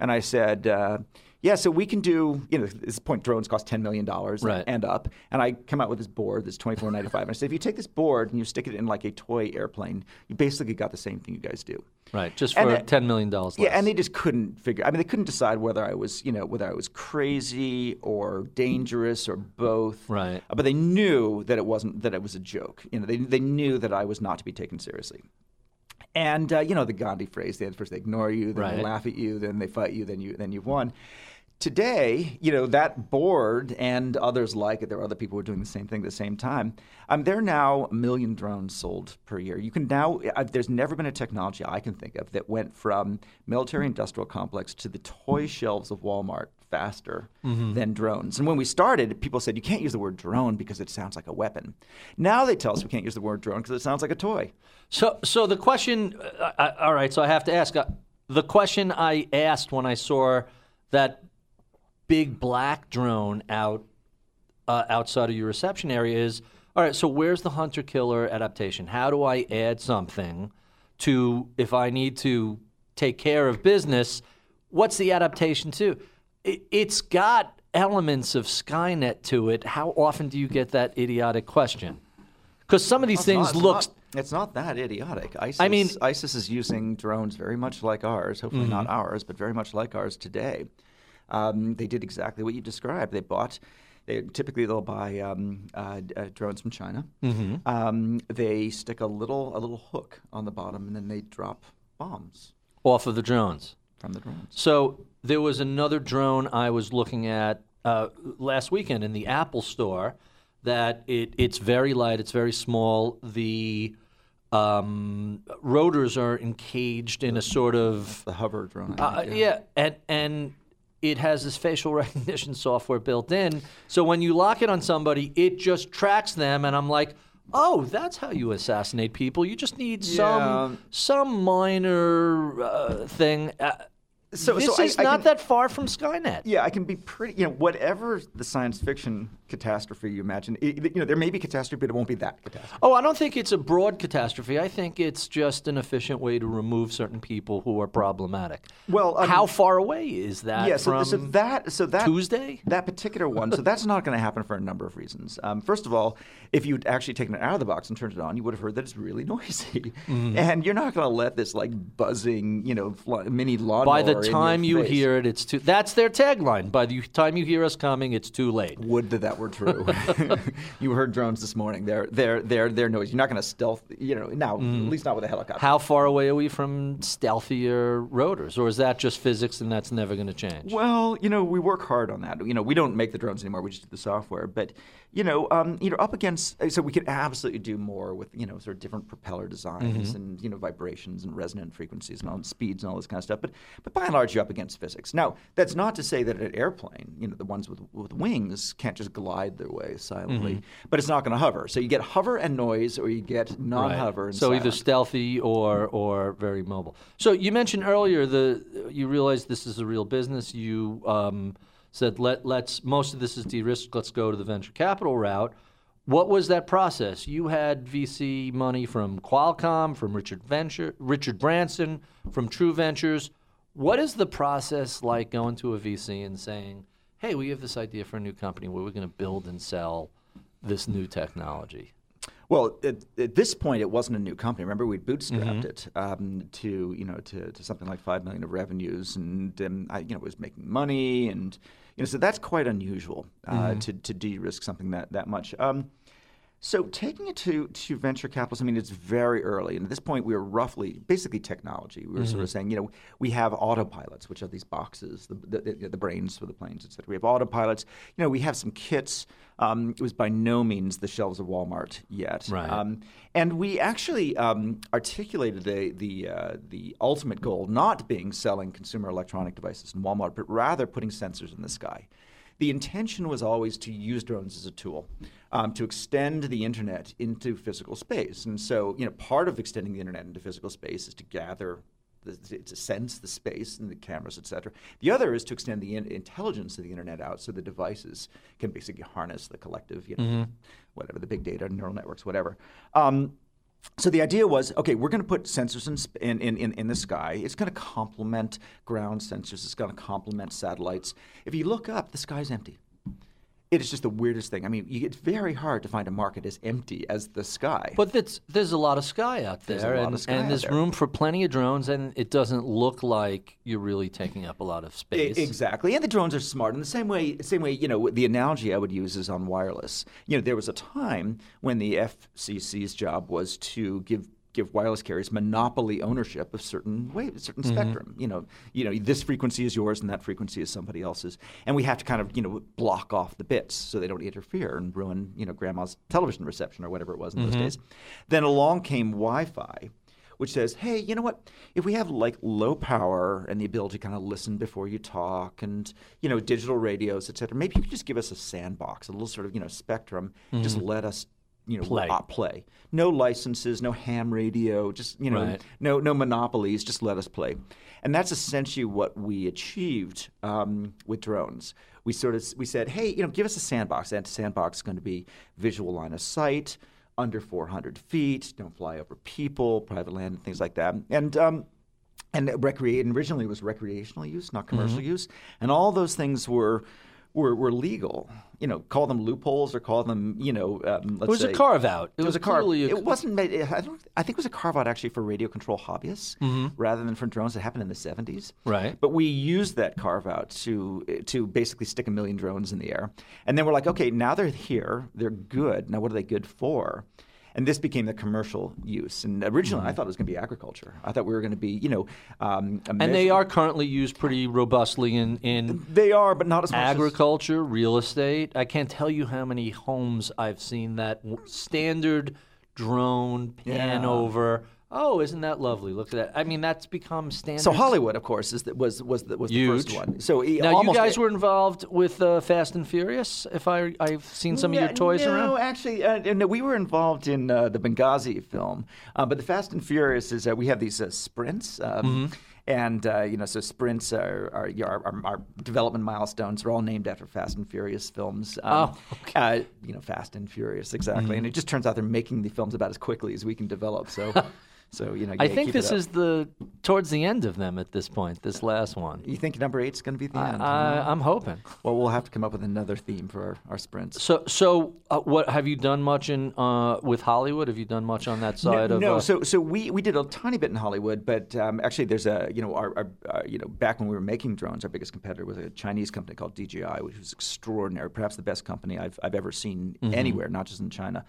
And I said, uh, "Yeah, so we can do, you know, at this point drones cost ten million dollars Right. and up." And I come out with this board that's twenty four ninety five, and I said, "If you take this board and you stick it in like a toy airplane, you basically got the same thing you guys do." Right. Just for it- $10 million less. Yeah, and they just couldn't figure. I mean, they couldn't decide whether I was, you know, whether I was crazy or dangerous or both. Right. Uh, But they knew that it wasn't that it was a joke. You know, they they knew that I was not to be taken seriously. And uh, you know the Gandhi phrase: they first they ignore you, then Right. they laugh at you, then they fight you, then you then you've won. Today, you know that board and others like it. There are other people who are doing the same thing at the same time. Um, there are now a million drones sold per year. You can now. Uh, there's never been a technology I can think of that went from military-industrial complex to the toy shelves of Walmart faster than drones. And when we started, people said you can't use the word drone because it sounds like a weapon. Now they tell us we can't use the word drone because it sounds like a toy. So, so the question, uh, uh, all right, so I have to ask uh, the question I asked when I saw that big black drone out uh, outside of your reception area is all right, so where's the hunter killer adaptation? How do I add something to if I need to take care of business? What's the adaptation to? It, it's got elements of Skynet to it. How often do you get that idiotic question? Because some of these things not- look It's not, that idiotic. ISIS, I mean- ISIS is using drones very much like ours. Hopefully not Mm-hmm. ours, but very much like ours today. Um, they did exactly what you described. They bought. They, typically, they'll buy um, uh, uh, drones from China. Mm-hmm. Um, they stick a little a little hook on the bottom, and then they drop bombs off of the drones. from the drones. So there was another drone I was looking at uh, last weekend in the Apple store. That it it's very light, it's very small. The um, rotors are encaged in a sort of The hover drone. Uh, think, yeah, and and it has this facial <laughs> recognition software built in. So when you lock it on somebody, it just tracks them, and I'm like. Oh, that's how you assassinate people. You just need some Yeah. some minor uh, thing. Uh, So, this so is I, I not can- that far from Skynet. Yeah, I can be pretty. You know, whatever the science fiction catastrophe you imagine, it, you know, there may be catastrophe, but it won't be that catastrophe. Oh, I don't think it's a broad catastrophe. I think it's just an efficient way to remove certain people who are problematic. Well, I how far away is that yeah, so, so that so that Tuesday? that particular one. So that's not going to happen for a number of reasons. Um, first of all, if you'd actually taken it out of the box and turned it on, you would have heard that it's really <laughs> noisy, Mm-hmm. and you're not going to let this like buzzing, you know, fl- mini lawnmower. By the time you face. hear it, it's too. That's their tagline. By the time you hear us coming, it's too late. Would that that were true. <laughs> you heard drones this morning. They're they're they're they're noisy. You're not going to stealth. You know, now Mm. at least not with a helicopter. How far away are we from stealthier rotors, or is that just physics and that's never going to change? Well, you know, we work hard on that. You know, we don't make the drones anymore. We just do the software. But you know, um, you know, up against so we could absolutely do more with you know sort of different propeller designs Mm-hmm. and you know vibrations and resonant frequencies and all speeds and all this kind of stuff. But but by and large, you're up against physics. Now, that's not to say that an airplane, you know, the ones with with wings can't just glide their way silently, Mm-hmm. but it's not going to hover. So you get hover and noise, or you get non-hover. And So either stealthy or or very mobile. So you mentioned earlier the you realize this is a real business. You um, said let let's most of this is de-risked. Let's go to the venture capital route. What was that process? You had VC money from Qualcomm, from Richard Venture, Richard Branson, from True Ventures. What is the process like going to a VC and saying, "Hey, we have this idea for a new company where we're going to build and sell this new technology"? Well, at, at this point, it wasn't a new company. Remember, we'd bootstrapped Mm-hmm. it um, to you know to, to something like five million of revenues, and um, I you know was making money, and you know so that's quite unusual uh, Mm-hmm. to to de-risk something that that much. Um, so taking it to, to venture capitalists, I mean, it's very early. And at this point, we were roughly, basically technology. We were sort of saying, you know, we have autopilots, which are these boxes, the, the, the, the brains for the planes, et cetera. We have autopilots. You know, we have some kits. Um, it was by no means the shelves of Walmart yet. Right. Um, and we actually um, articulated the, the, uh, the ultimate goal not being selling consumer electronic devices in Walmart, but rather putting sensors in the sky. The intention was always to use drones as a tool um, to extend the internet into physical space. And so, you know, part of extending the internet into physical space is to gather, the, to sense the space and the cameras, et cetera. The other is to extend the in- intelligence of the internet out so the devices can basically harness the collective, you know, whatever, the big data, neural networks, whatever. Um, so the idea was, okay, we're going to put sensors in, in, in, in, the sky. It's going to complement ground sensors. It's going to complement satellites. If you look up, the sky's empty. It is just the weirdest thing. I mean, it's very hard to find a market as empty as the sky. But that's, there's a lot of sky out there, There's and, sky and there's there. room for plenty of drones, and it doesn't look like you're really taking up a lot of space. Exactly, and the drones are smart in the same way. Same way, you know, the analogy I would use is on wireless. You know, there was a time when the FCC's job was to give give wireless carriers monopoly ownership of certain wave, certain mm-hmm. spectrum. You know, you know, this frequency is yours and that frequency is somebody else's, and we have to kind of you know block off the bits so they don't interfere and ruin you know grandma's television reception or whatever it was in those mm-hmm. days. Then along came Wi-Fi which says, hey, you know what? If we have like low power and the ability to kind of listen before you talk and, you know, digital radios, et cetera, maybe you could just give us a sandbox, a little sort of, you know, spectrum. Just mm-hmm. let us, you know, Play. play. No licenses, no ham radio, just, you know, Right. no, no monopolies, just let us play. And that's essentially what we achieved um, with drones. We sort of we said, hey, you know, give us a sandbox. That sandbox is going to be visual line of sight, under 400 feet, don't fly over people, private land, and things like that. And um, and recreate originally it was recreational use, not commercial Mm-hmm. use, and all those things were. Were, were legal, you know. Call them loopholes or call them, you know. Um, let's it was say, a carve out. it was a carve. a- It wasn't made. I don't. I think it was a carve out actually for radio control hobbyists rather than for drones. It happened in the seventies. Mm-hmm. Right. But we used that carve out to to basically stick a million drones in the air, and then we're like, okay, now they're here. They're good. Now, what are they good for? And this became the commercial use. And originally, I thought it was going to be agriculture. I thought we were going to be, you know, um, and they are currently used pretty robustly in, in They are, but not as much. as- agriculture, real estate. I can't tell you how many homes I've seen that standard drone pan Yeah. over. Oh, isn't that lovely? Look at that. I mean, that's become standard. so Hollywood, of course, is the, was was the, was the Huge. first one. So Now, you guys were involved with uh, Fast and Furious. If I I've seen some of your No, toys no, around. No, actually, uh, no, we were involved in uh, the Benghazi film, uh, but the Fast and Furious is uh, we have these uh, sprints, um, Mm-hmm. And uh, you know, so sprints are, are, you know, our, development milestones are all named after Fast and Furious films. Um, Oh, uh, you know, Fast and Furious, exactly. And it just turns out they're making the films about as quickly as we can develop. So, <laughs> so you know, I think this is the towards the end of them at this point. This last one. You think number eight's going to be the end? I, I'm hoping. well, we'll have to come up with another theme for our, our sprints. So, so uh, what have you done much in uh, with Hollywood? Have you done much on that side no, of? no. uh, so so we, we did a tiny bit in Hollywood, but um, actually there's a you know our, our uh, you know back when we were making drones, our biggest competitor was a Chinese company called DJI, which was extraordinary, perhaps the best company I've I've ever seen Mm-hmm. anywhere, not just in China.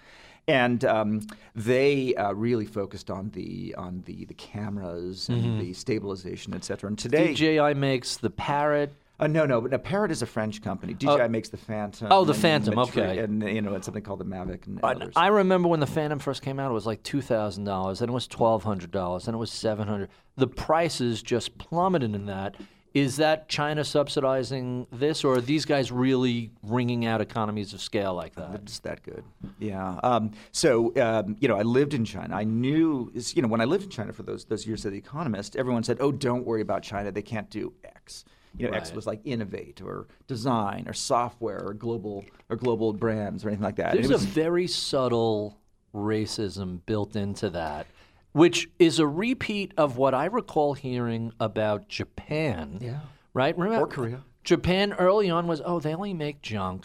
And um, they uh, really focused on the on the the cameras and Mm-hmm. the stabilization, et cetera. And today, DJI makes the Parrot. uh, no, no, but no, Parrot is a French company. DJI makes the Phantom. Oh, the and Phantom, Matri- okay. And you know, and something called the Mavic and, and And others. I remember when the Phantom first came out, it was like two thousand dollars, then it was twelve hundred dollars, then it was seven hundred. The prices just plummeted in that. Is that China subsidizing this, or are these guys really wringing out economies of scale like that? It's that good. Yeah. Um, so um, you know, I lived in China. I knew, you know, when I lived in China for those those years as The Economist, everyone said, "Oh, don't worry about China. They can't do X." You know, X was like innovate or design or software or global or global brands or anything like that. There's it a very subtle racism built into that, which is a repeat of what I recall hearing about Japan. Yeah. Right? Remember? Or Korea. Japan early on was, oh, they only make junk.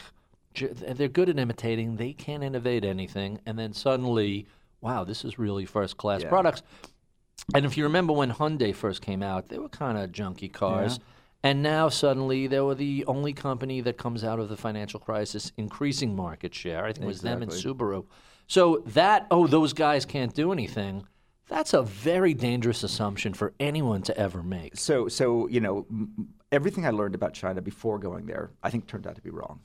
J- They're good at imitating. They can't innovate anything. And then suddenly, wow, this is really first class Yeah. products. And if you remember when Hyundai first came out, they were kind of junky cars. And now suddenly they were the only company that comes out of the financial crisis increasing market share. I think it was them and Subaru. So that, oh, those guys can't do anything, that's a very dangerous assumption for anyone to ever make. so so you know everything I learned about China before going there, I think turned out to be wrong.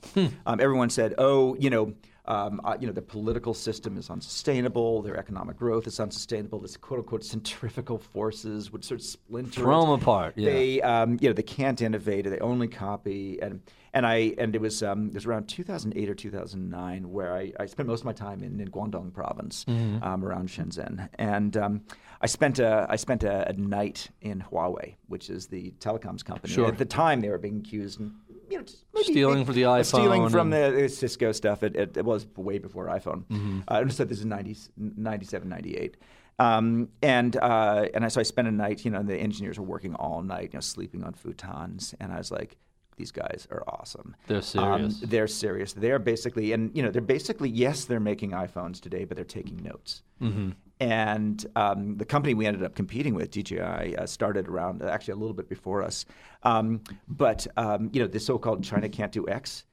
Um, everyone said, "Oh, you know, um, uh, you know, the political system is unsustainable. Their economic growth is unsustainable. This quote unquote centrifugal forces would sort of splinter. Throw it. 'em apart, yeah. They, um, you know, they can't innovate. They only copy. And and I and it was um, it was around 2008 or 2009 where I, I spent most of my time in, in Guangdong province, Mm-hmm. um, around Shenzhen, and um, I spent a I spent a, a night in Huawei, which is the telecoms company. Sure. At the time, they were being accused, and, you know, Stealing for the uh, stealing from and- the Cisco stuff. It, it, it was way before iPhone. Mm-hmm. Uh, I understood this is 90, 97, 98. Um, and uh, and I, so I spent a night, you know, and the engineers were working all night, you know, sleeping on futons, and I was like, these guys are awesome. They're Um, serious. they're serious. They're basically, and you know, they're basically, yes, they're making iPhones today, but they're taking notes. Mm-hmm. And um, the company we ended up competing with, DJI, uh, started around uh, actually a little bit before us. Um, but um, you know, the so-called China can't do X.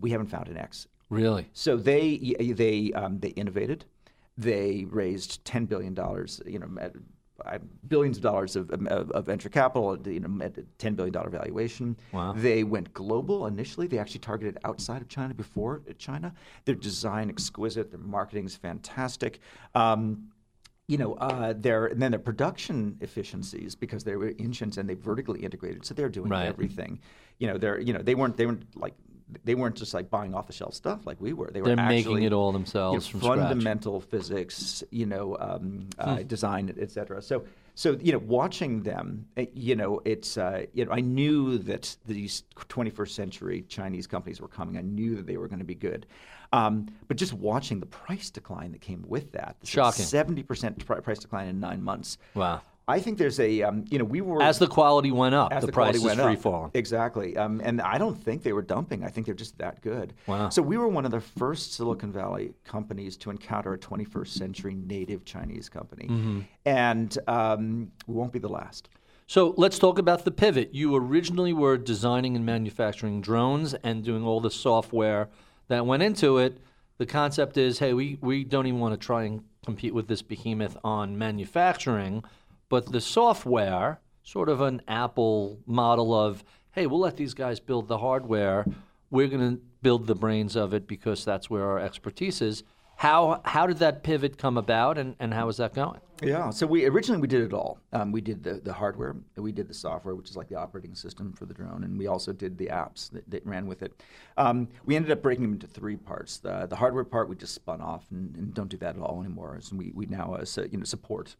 We haven't found an X. Really? So they they um, they innovated. They raised ten billion dollars. You know, at- billions of dollars of, of, of venture capital. You know, at a ten billion dollar valuation. Wow. They went global initially. They actually targeted outside of China before China. Their design exquisite. Their marketing is fantastic. Um, you know, uh, their and then their production efficiencies because they were in and they vertically integrated, so they're doing Right. everything. You know, they're you know they weren't they weren't like they weren't just like buying off the shelf stuff like we were. They were They're making it all you know, themselves from scratch. Hmm. fundamental physics, you know, um, uh, design, etc. So, so you know, watching them, uh, you know, it's uh, you know, I knew that these 21st century Chinese companies were coming. I knew that they were going to be good. Um, but just watching the price decline that came with that, Shocking. seventy percent price decline in nine months. Wow. I think there's a, um, you know, we were As the quality went up, the, the, price went free up. falling. Exactly. Um, and I don't think they were dumping. I think they're just that good. Wow. So we were one of the first Silicon Valley companies to encounter a 21st century native Chinese company. Mm-hmm. And um, we won't be the last. So let's talk about the pivot. You originally were designing and manufacturing drones and doing all the software that went into it. The concept is, hey, we, we don't even want to try and compete with this behemoth on manufacturing, but the software, sort of an Apple model of, hey, we'll let these guys build the hardware. We're going to build the brains of it because that's where our expertise is. How, how did that pivot come about and, and how is that going? Yeah. So we originally we did it all. Um, we did the, the hardware, we did the software, which is like the operating system for the drone, and we also did the apps that, that ran with it. Um, we ended up breaking them into three parts. The, the hardware part we just spun off and, and don't do that at all anymore. So we, we now uh, so, you know support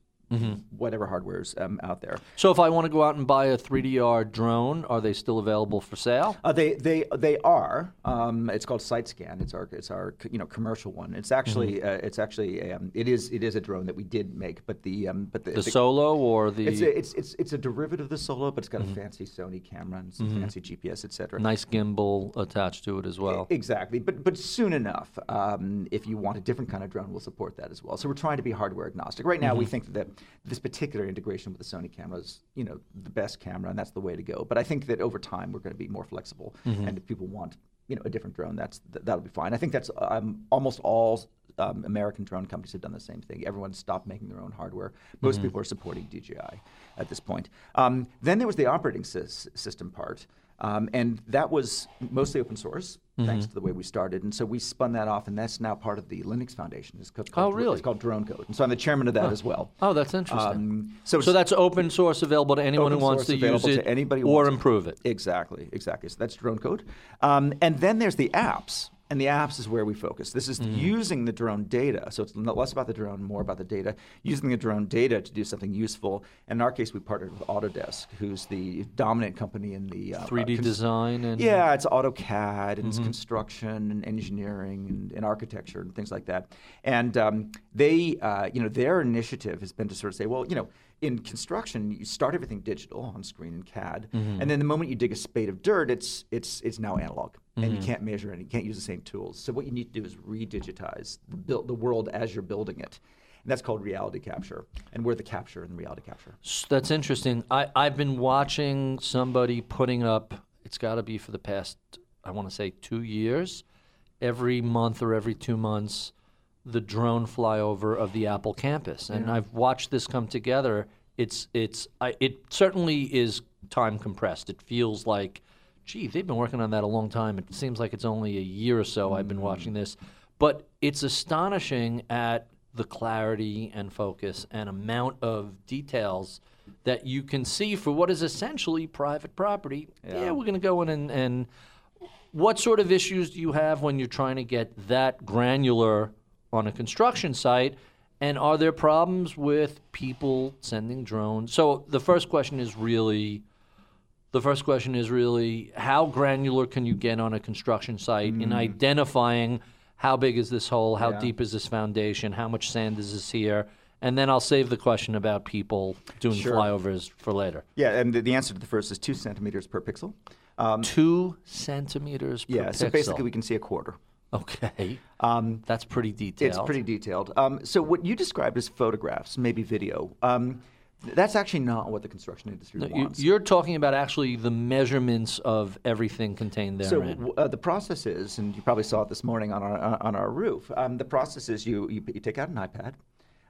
whatever hardware's um, out there. So if I want to go out and buy a 3DR drone, are they still available for sale? Uh, they they they are. Um, it's called SiteScan. It's our it's our you know commercial one. It's actually Mm-hmm. uh, it's actually um, it is it is a drone that we did make, but the um, but the, The Solo or the it's a, it's it's it's a derivative of the Solo, but it's got Mm-hmm. a fancy Sony camera and some fancy GPS, etc. nice gimbal attached to it as well? Exactly, but but soon enough, um, if you want a different kind of drone, we'll support that as well. So we're trying to be hardware agnostic. Right now, we Mm-hmm. think that this particular integration with the Sony camera is, you know, the best camera, and that's the way to go. But I think that over time, we're going to be more flexible, Mm-hmm. and if people want, you know, a different drone, that's th- that'll be fine. I think that's um, almost all. Um, American drone companies have done the same thing. Everyone stopped making their own hardware. Most Mm-hmm. people are supporting DJI at this point. Um, then there was the operating sys- system part, um, and that was mostly open source thanks Mm-hmm. to the way we started. And so we spun that off, and that's now part of the Linux Foundation. It's called, Oh, really? It's called Drone Code, and so I'm the chairman of that as well. Oh, that's interesting. Um, so so that's open source available to anyone who wants to use it to anybody or wants it. improve it. Exactly, exactly. So that's drone code. Um, and then there's the apps. And the apps is where we focus. This Mm-hmm. is using the drone data. So it's less about the drone, more about the data. Using the drone data to do something useful. And in our case, we partnered with Autodesk, who's the dominant company in the uh, 3D uh, cons- design and yeah, it's AutoCAD and Mm-hmm. it's construction and engineering and, and architecture and things like that. And um, they, uh, you know, their initiative has been to sort of say, well, you know, in construction, you start everything digital on screen in CAD, Mm-hmm. and then the moment you dig a spade of dirt, it's it's it's now analog, and Mm-hmm. you can't measure it, you can't use the same tools. So what you need to do is redigitize the, build, the world as you're building it. And that's called reality capture, and we're the capture in reality capture. That's interesting. I, I've been watching somebody putting up, it's got to be for the past, I want to say two years, every month or every two months, the drone flyover of the Apple campus. And I've watched this come together. It's, it's, I, it certainly is time compressed. It feels like, gee, they've been working on that a long time. It seems like it's only a year or so I've been watching mm. this. But it's astonishing at the clarity and focus and amount of details that you can see for what is essentially private property. Yeah, we're going to go in and, and what sort of issues do you have when you're trying to get that granular on a construction site? And are there problems with people sending drones? So the first question is really the first question is really how granular can you get on a construction site in identifying how big is this hole, how Yeah. deep is this foundation, how much sand is this here? And then I'll save the question about people doing Sure. flyovers for later. Yeah, and the, the answer to the first is two centimeters per pixel. Um, Two centimeters per pixel. yeah, so basically we can see a quarter. Okay. Um, That's pretty detailed. It's pretty detailed. Um, so what you described as photographs, maybe video, um, that's actually not what the construction industry You- wants. You're talking about actually the measurements of everything contained there. so uh, the process is, and you probably saw it this morning on our on our roof. Um, the process is you, you you take out an iPad.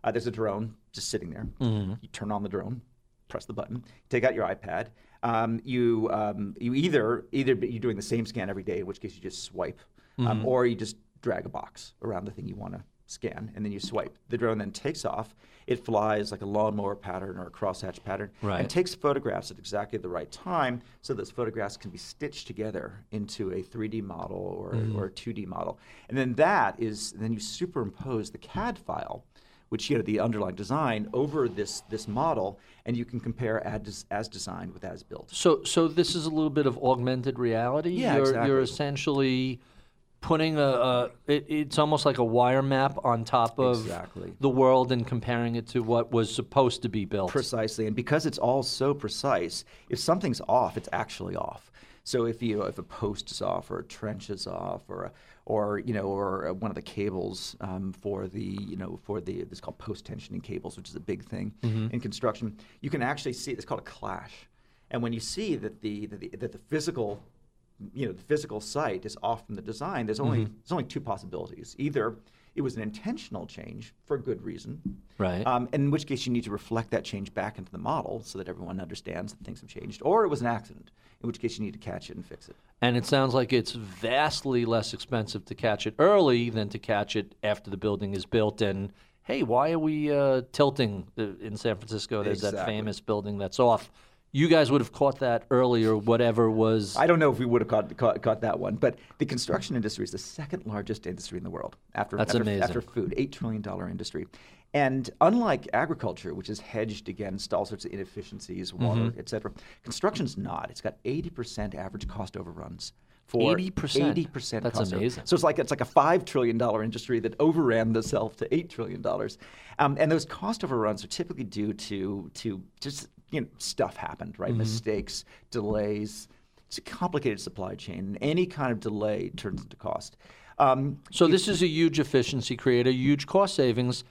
Uh, there's a drone just sitting there. Mm-hmm. You turn on the drone, press the button, take out your iPad. Um, you um, you either either you're doing the same scan every day, in which case you just swipe, Mm-hmm. um, or you just drag a box around the thing you want to scan, and then you swipe. The drone then takes off. It flies like a lawnmower pattern or a crosshatch pattern, Right. and takes photographs at exactly the right time, so those photographs can be stitched together into a 3D model or, or a 2D model. And then that is then you superimpose the CAD file which you know the underlying design over this this model, and you can compare as, as designed with as built. So, so this is a little bit of augmented reality. Yeah, you're, exactly. You're essentially putting a, a it, it's almost like a wire map on top of Exactly. the world and comparing it to what was supposed to be built. Precisely, and because it's all so precise, if something's off, it's actually off. So if you if a post is off or a trench is off or a, or you know or one of the cables um, for the you know for the this is called post tensioning cables, which is a big thing in construction, you can actually see it's called a clash. And when you see that the that the, that the physical you know the physical site is off from the design, there's only there's only two possibilities. Either it was an intentional change for a good reason, Right. Um, in which case you need to reflect that change back into the model so that everyone understands that things have changed, or it was an accident, in which case you need to catch it and fix it. And it sounds like it's vastly less expensive to catch it early than to catch it after the building is built. And hey, why are we uh, tilting uh, in San Francisco? There's that famous building that's off. You guys would have caught that earlier, whatever was. I don't know if we would have caught, caught, caught that one, but the construction industry is the second largest industry in the world after That's after, amazing. after food, eight trillion dollar industry, And unlike agriculture, which is hedged against all sorts of inefficiencies, water, Mm-hmm. et cetera, construction's not. It's got 80% average cost overruns. For 80%? 80% That's cost over- amazing. So it's like it's like a five trillion dollar industry that overran itself to eight trillion dollars, um, and those cost overruns are typically due to to just you know stuff happened, right? Mistakes, delays. It's a complicated supply chain, and any kind of delay turns into cost. Um, So this is a huge efficiency creator, huge cost savings.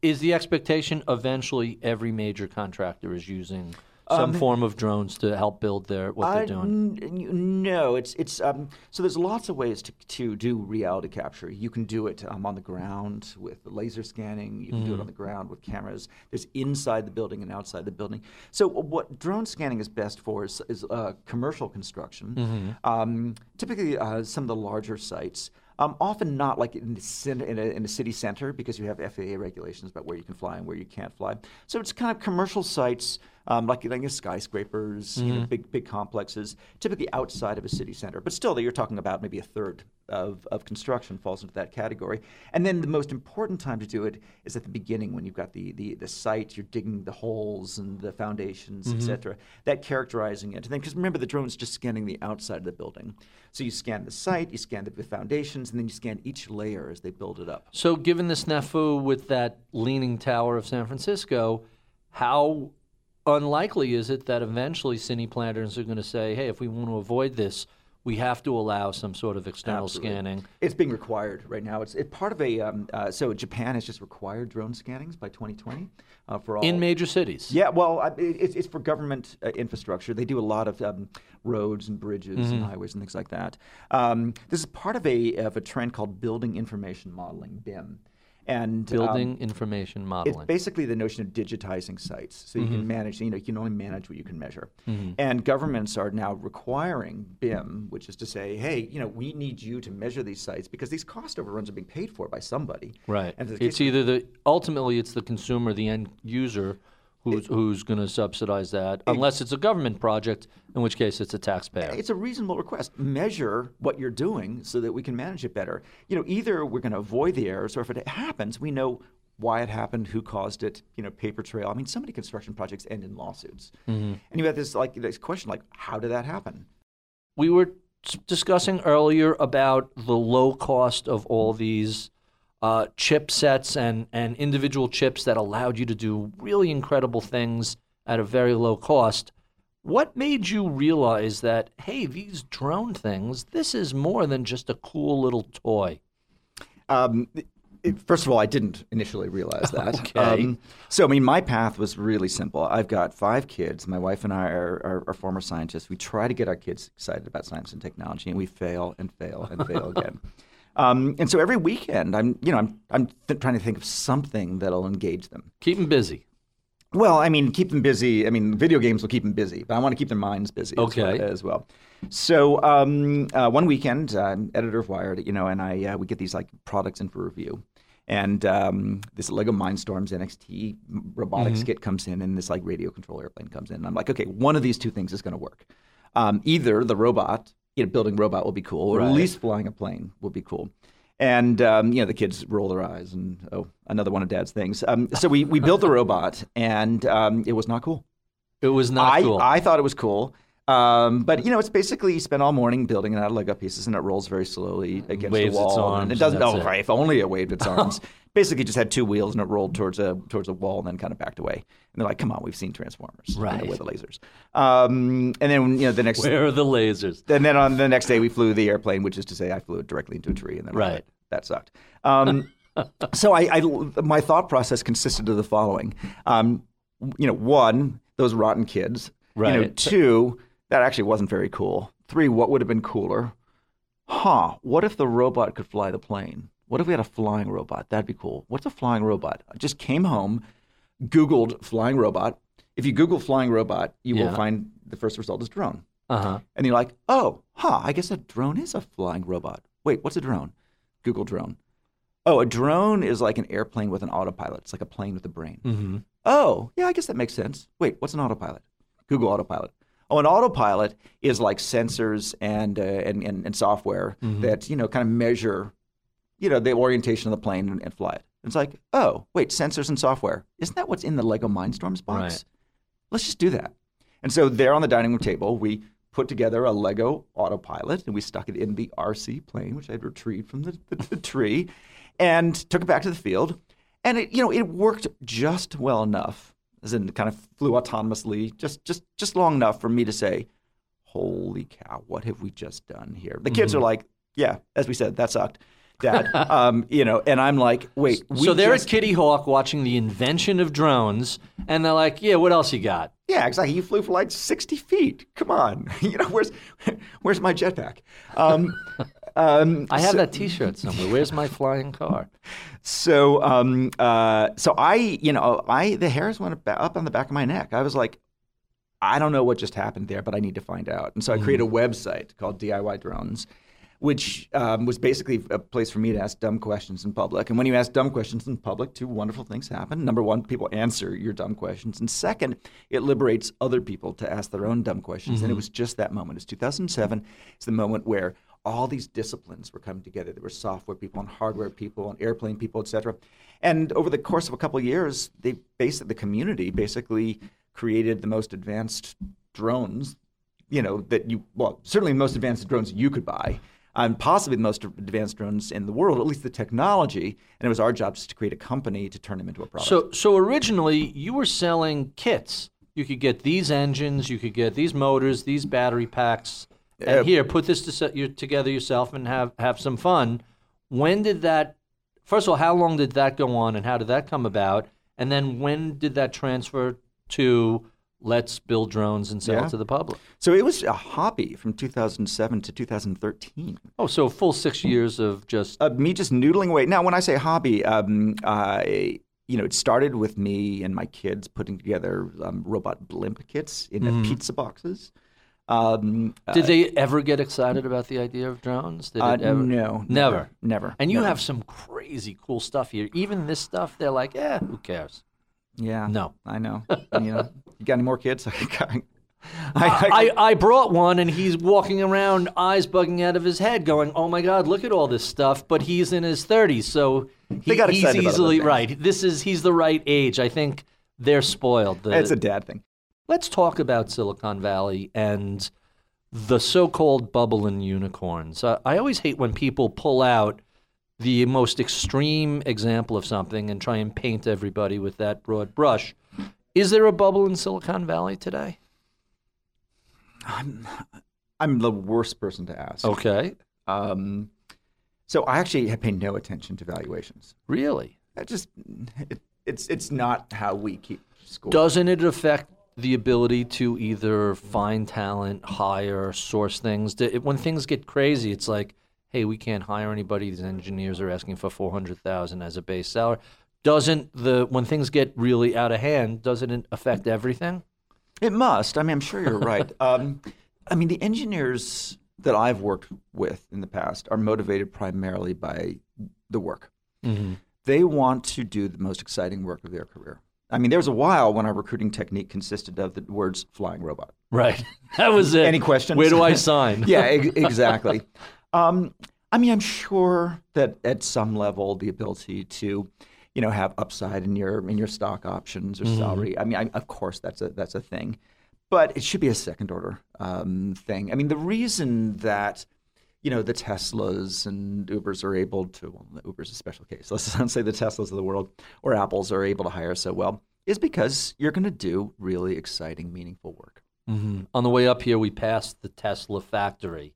Is the expectation eventually every major contractor is using some form of drones to help build their what they're doing? n- no, it's it's um, so there's lots of ways to to do reality capture. You can do it um, on the ground with laser scanning. You can do it on the ground with cameras. There's inside the building and outside the building. So what drone scanning is best for is, is uh, commercial construction. Um, typically, uh, some of the larger sites. Um, often not like in, the in, a, in a city center because you have FAA regulations about where you can fly and where you can't fly. So it's kind of commercial sites, um, like, like skyscrapers, you know, big big complexes, typically outside of a city center. But still, you're talking about maybe a third of, of construction falls into that category. And then the most important time to do it is at the beginning when you've got the the, the site, you're digging the holes and the foundations, et cetera. That characterizing it. And then because remember the drone's just scanning the outside of the building. So you scan the site, you scan the, the foundations, and then you scan each layer as they build it up. So, given the snafu with that leaning tower of San Francisco, how unlikely is it that eventually cine planners are going to say, "Hey, if we want to avoid this, we have to allow some sort of external Absolutely. scanning"? It's being required right now. It's it part of a um, uh, so Japan has just required drone scannings by 2020 uh, for all in major cities. Yeah, well, I- it's, it's for government uh, infrastructure. They do a lot of um, roads and bridges Mm-hmm. and highways and things like that. Um, this is part of a of a trend called building information modeling (BIM), and um, Building information modeling. it's basically the notion of digitizing sites, so you Mm-hmm. can manage. You know, you can only manage what you can measure. And governments are now requiring BIM, which is to say, hey, you know, we need you to measure these sites because these cost overruns are being paid for by somebody. Right. And It's either the ultimately it's the consumer, the end user, who's who's going to subsidize that, unless it's a government project, in which case it's a taxpayer. It's a reasonable request. Measure what you're doing so that we can manage it better. You know, either we're going to avoid the errors, or if it happens, we know why it happened, who caused it. You know, paper trail. I mean, so many construction projects end in lawsuits, Mm-hmm. and you have this like this question like, how did that happen? We were discussing earlier about the low cost of all these uh, chipsets and, and individual chips that allowed you to do really incredible things at a very low cost. What made you realize that, hey, these drone things, this is more than just a cool little toy? Um, it- first of all, I didn't initially realize that. <laughs> Okay. Um, so, I mean, my path was really simple. I've got five kids. My wife and I are, are, are former scientists. We try to get our kids excited about science and technology, and we fail and fail and fail <laughs> again. Um, and so every weekend, I'm, you know, I'm, I'm th- trying to think of something that'll engage them. Keep them busy. Well, I mean, keep them busy. I mean, video games will keep them busy, but I want to keep their minds busy as Okay. well. As well. So um, uh, one weekend, I'm editor of Wired, you know, and I uh, we get these like products in for review, and um, this Lego Mindstorms NXT robotics kit comes in, and this like radio control airplane comes in. And I'm like, okay, one of these two things is going to work. Um, either the robot, you know, building robot will be cool, or Right. at least flying a plane will be cool. And um, you know the kids roll their eyes, and oh, another one of Dad's things. Um, so we we built the <laughs> robot, and um, it was not cool. It was not I cool. I thought it was cool, um, but you know it's basically you spend all morning building it out of Lego pieces, and it rolls very slowly against Waves the its wall. arms, and it doesn't. Oh, it. right! If only it waved its <laughs> arms. basically, just had two wheels, and it rolled towards a towards a wall, and then kind of backed away. And they're like, "Come on, we've seen Transformers, you know, with the lasers." Um, and then you know the next Where are the lasers? and then on the next day, we flew the airplane, which is to say, I flew it directly into a tree, and then Right. that sucked. Um, <laughs> so I, I, my thought process consisted of the following: um, you know, one, those rotten kids. You know, Right. two, that actually wasn't very cool. Three, what would have been cooler? Huh? What if the robot could fly the plane? What if we had a flying robot? That'd be cool. What's a flying robot? I just came home, Googled flying robot. If you Google flying robot, you Yeah. will find the first result is drone. Uh huh. And you're like, oh, huh, I guess a drone is a flying robot. Wait, what's a drone? Google drone. Oh, a drone is like an airplane with an autopilot. It's like a plane with a brain. Mm-hmm. Oh, yeah, I guess that makes sense. Wait, what's an autopilot? Google autopilot. Oh, an autopilot is like sensors and uh, and, and and software that you know kind of measure, you know, the orientation of the plane and, and fly it. It's like, oh, wait, sensors and software. Isn't that what's in the Lego Mindstorms box? Right. Let's just do that. And so there on the dining room table, we put together a Lego autopilot and we stuck it in the RC plane, which I had retrieved from the, the, the tree, and took it back to the field. And it, you know, it worked just well enough, as in kind of flew autonomously, just just just long enough for me to say, "Holy cow, what have we just done here?" The kids are like, "Yeah, as we said, that sucked." Dad, <laughs> um, you know, and I'm like, wait. We so they're just, at Kitty Hawk watching the invention of drones, and they're like, "Yeah, what else you got?" Yeah, exactly. You flew for like 60 feet. Come on, <laughs> you know, where's where's my jetpack? Um, um, I have so, that T-shirt somewhere. Where's my flying car? So, um, uh, so I, you know, I the hairs went up on the back of my neck. I was like, I don't know what just happened there, but I need to find out. And so I created a website called DIY Drones which um, was basically a place for me to ask dumb questions in public. And when you ask dumb questions in public, two wonderful things happen. Number one, people answer your dumb questions. And second, it liberates other people to ask their own dumb questions. And it was just that moment. It's 2007. It's the moment where all these disciplines were coming together. There were software people and hardware people and airplane people, et cetera. And over the course of a couple of years, they basically, the community basically created the most advanced drones, you know, that you, well, certainly the most advanced drones you could buy and possibly the most advanced drones in the world, at least the technology. And it was our job just to create a company to turn them into a product. So, so originally you were selling kits. You could get these engines, you could get these motors, these battery packs, and Uh, here, put this to you together yourself and have have some fun. When did that? First of all, how long did that go on, and how did that come about? And then when did that transfer to let's build drones and sell Yeah. it to the public? so it was a hobby from 2007 to 2013. Oh, so a full six years of just Uh, me just noodling away. Now, when I say hobby, um, I, you know, it started with me and my kids putting together um, robot blimp kits in uh, pizza boxes. Um, Did they ever get excited about the idea of drones? Did uh, it ever? no, Never. never. And you never. have some crazy cool stuff here. Even this stuff, they're like, eh, who cares? yeah, No. I know. you know, you got any more kids? <laughs> I, I, I brought one and he's walking around, eyes bugging out of his head, going, "Oh my God, look at all this stuff!" But he's in his thirties, so he, he's excited about other easily right. This is he's the right age. I think they're spoiled. The- it's a dad thing. Let's talk about Silicon Valley and the so-called bubble and unicorns. Uh, I always hate when people pull out the most extreme example of something and try and paint everybody with that broad brush. Is there a bubble in Silicon Valley today? I'm the worst person to ask. Okay, Um, so I actually have paid no attention to valuations. really. I just it, it's it's not how we keep score. Doesn't it affect the ability to either find talent, hire, source things? When things get crazy, it's like, hey, we can't hire anybody. These engineers are asking for four hundred thousand as a base salary. Doesn't the when things get really out of hand, doesn't it affect everything? It must. I mean, I'm sure you're right. <laughs> Um, I mean, the engineers that I've worked with in the past are motivated primarily by the work. They want to do the most exciting work of their career. I mean, there was a while when our recruiting technique consisted of the words "flying robot." Right. <laughs> That was it. Any questions? Where do I <laughs> sign? yeah, ex- <laughs> exactly. Um, I mean, I'm sure that at some level, the ability to, you know, have upside in your in your stock options or Mm-hmm. salary. I mean, I, of course, that's a that's a thing, but it should be a second order um, thing. I mean, the reason that you know the Teslas and Ubers are able to well, Uber's a special case. <laughs> Let's not say the Teslas of the world or Apples are able to hire so well is because you're going to do really exciting, meaningful work. hmm On the way up here, we passed the Tesla factory,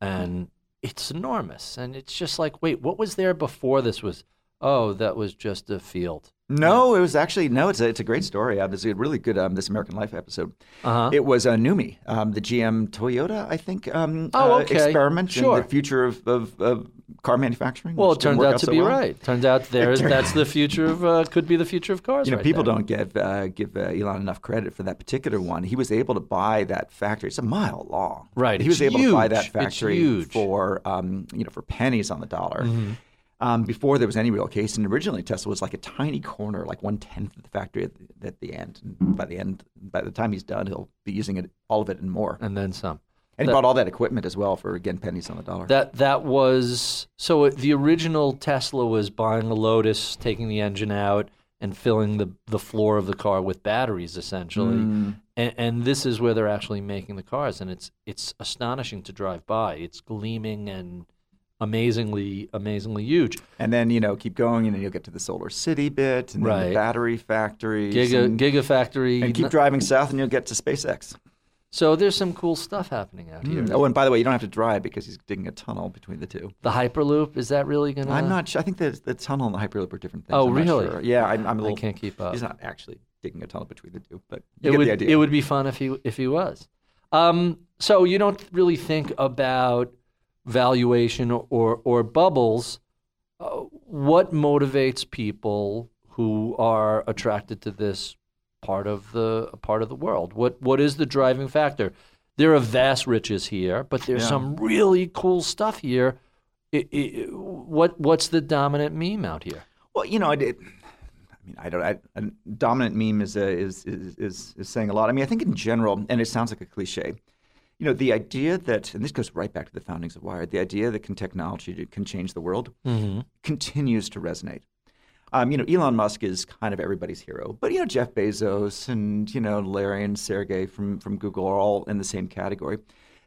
and it's enormous. And it's just like, wait, what was there before this was? Oh, that was just a field. No, it was actually no. It's a it's a great story. Uh, there's a really good um, this American Life episode. Uh-huh. It was uh, NUMMI, um, the GM Toyota, I think. Um, Oh, uh, okay. experiment in Sure. the future of, of, of car manufacturing. Well, it didn't out to so be well. right. Turns out there, turned- that's the future of uh, could be the future of cars. You know, right people there. don't give uh, give uh, Elon enough credit for that particular one. He was able to buy that factory. It's a mile long. Right, He was it's able to buy that factory. Mm-hmm. for um, you know for pennies on the dollar. Um, before there was any real case, and originally Tesla was like a tiny corner, like one tenth of the factory at the, at the end. And by the end, by the time he's done, he'll be using it all of it and more. and then some. And he bought all that equipment as well for again pennies on the dollar. That that was so. The original Tesla was buying a Lotus, taking the engine out, and filling the the floor of the car with batteries, essentially. Mm. And, and this is where they're actually making the cars, and it's it's astonishing to drive by. It's gleaming and amazingly amazingly huge. And then you know keep going, and then you'll get to the Solar City bit, and then Right. the battery factories, Giga and, Gigafactory. and keep driving south, and you'll get to SpaceX. So there's some cool stuff happening out here. Oh, and by the way, you don't have to drive because he's digging a tunnel between the two. The Hyperloop is that really gonna? I'm not sure. I think the the tunnel and the Hyperloop are different things. Oh, I'm really? sure. Yeah, I'm, I'm a I little. can't keep up. He's not actually digging a tunnel between the two, but you it get would the idea. it would be fun if he if he was. Um, so you don't really think about valuation or or bubbles. Uh, what motivates people who are attracted to this part of the part of the world? What what is the driving factor? There are vast riches here, but there's Yeah. some really cool stuff here. I i what what's the dominant meme out here? Well, you know, I did. I mean, I don't. I, a dominant meme is, uh, is is is is saying a lot. I mean, I think in general, and it sounds like a cliche. You know, the idea that, and this goes right back to the foundings of Wired, the idea that can technology can change the world continues to resonate. Um, you know, Elon Musk is kind of everybody's hero, but you know, Jeff Bezos and you know Larry and Sergey from from Google are all in the same category.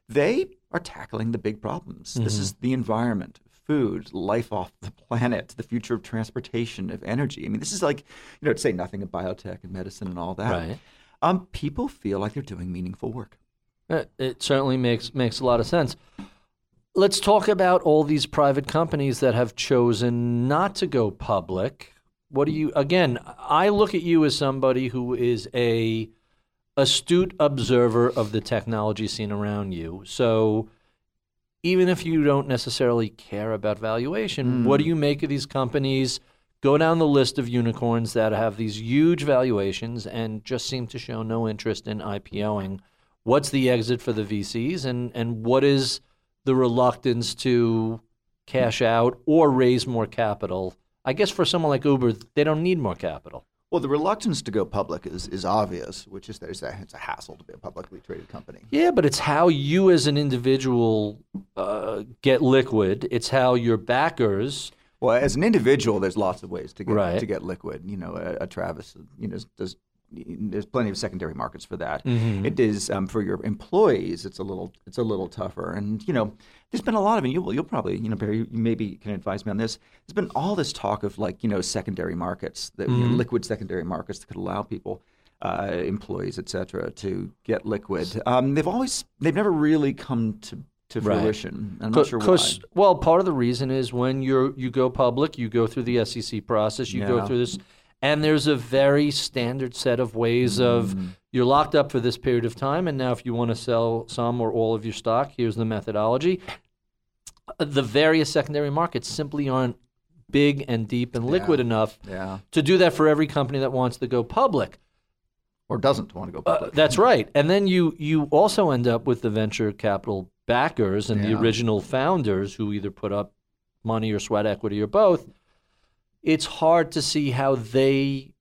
They are tackling the big problems. This is the environment, food, life off the planet, the future of transportation, of energy. I mean, this is like, you know, to say nothing of biotech and medicine and all that. Right. Um, people feel like they're doing meaningful work. Uh, It certainly makes makes a lot of sense. Let's talk about all these private companies that have chosen not to go public. What do you again, I look at you as somebody who is a astute observer of the technology scene around you. So even if you don't necessarily care about valuation, what do you make of these companies? Go down the list of unicorns that have these huge valuations and just seem to show no interest in IPOing. What's the exit for the VCs and, and what is the reluctance to cash out or raise more capital? I guess for someone like Uber, they don't need more capital. Well, the reluctance to go public is, is obvious, which is that it's a, it's a hassle to be a publicly traded company. Yeah, but it's how you as an individual uh, get liquid. It's how your backers. Well, as an individual, there's lots of ways to get Right. to get liquid. You know, a, a Travis, you know, does. There's plenty of secondary markets for that. Mm-hmm. It is um, for your employees. It's a little it's a little tougher, and you know, there's been a lot of, and you'll you'll probably you know Barry, you maybe can advise me on this. There's been all this talk of like you know secondary markets, that you know, Mm-hmm. liquid secondary markets that could allow people. Uh, employees, et cetera, to get liquid. Um, they've always, they've never really come to, to Right. fruition. I'm not sure why. Well, part of the reason is when you're you go public, you go through the SEC process, you go through this, and there's a very standard set of ways of Mm-hmm. you're locked up for this period of time, and now if you want to sell some or all of your stock, here's the methodology. Uh, The various secondary markets simply aren't big and deep and liquid enough Yeah. to do that for every company that wants to go public. Or doesn't want to go Uh, public. that's right. And then you you also end up with the venture capital backers and the original founders who either put up money or sweat equity or both. It's hard to see how they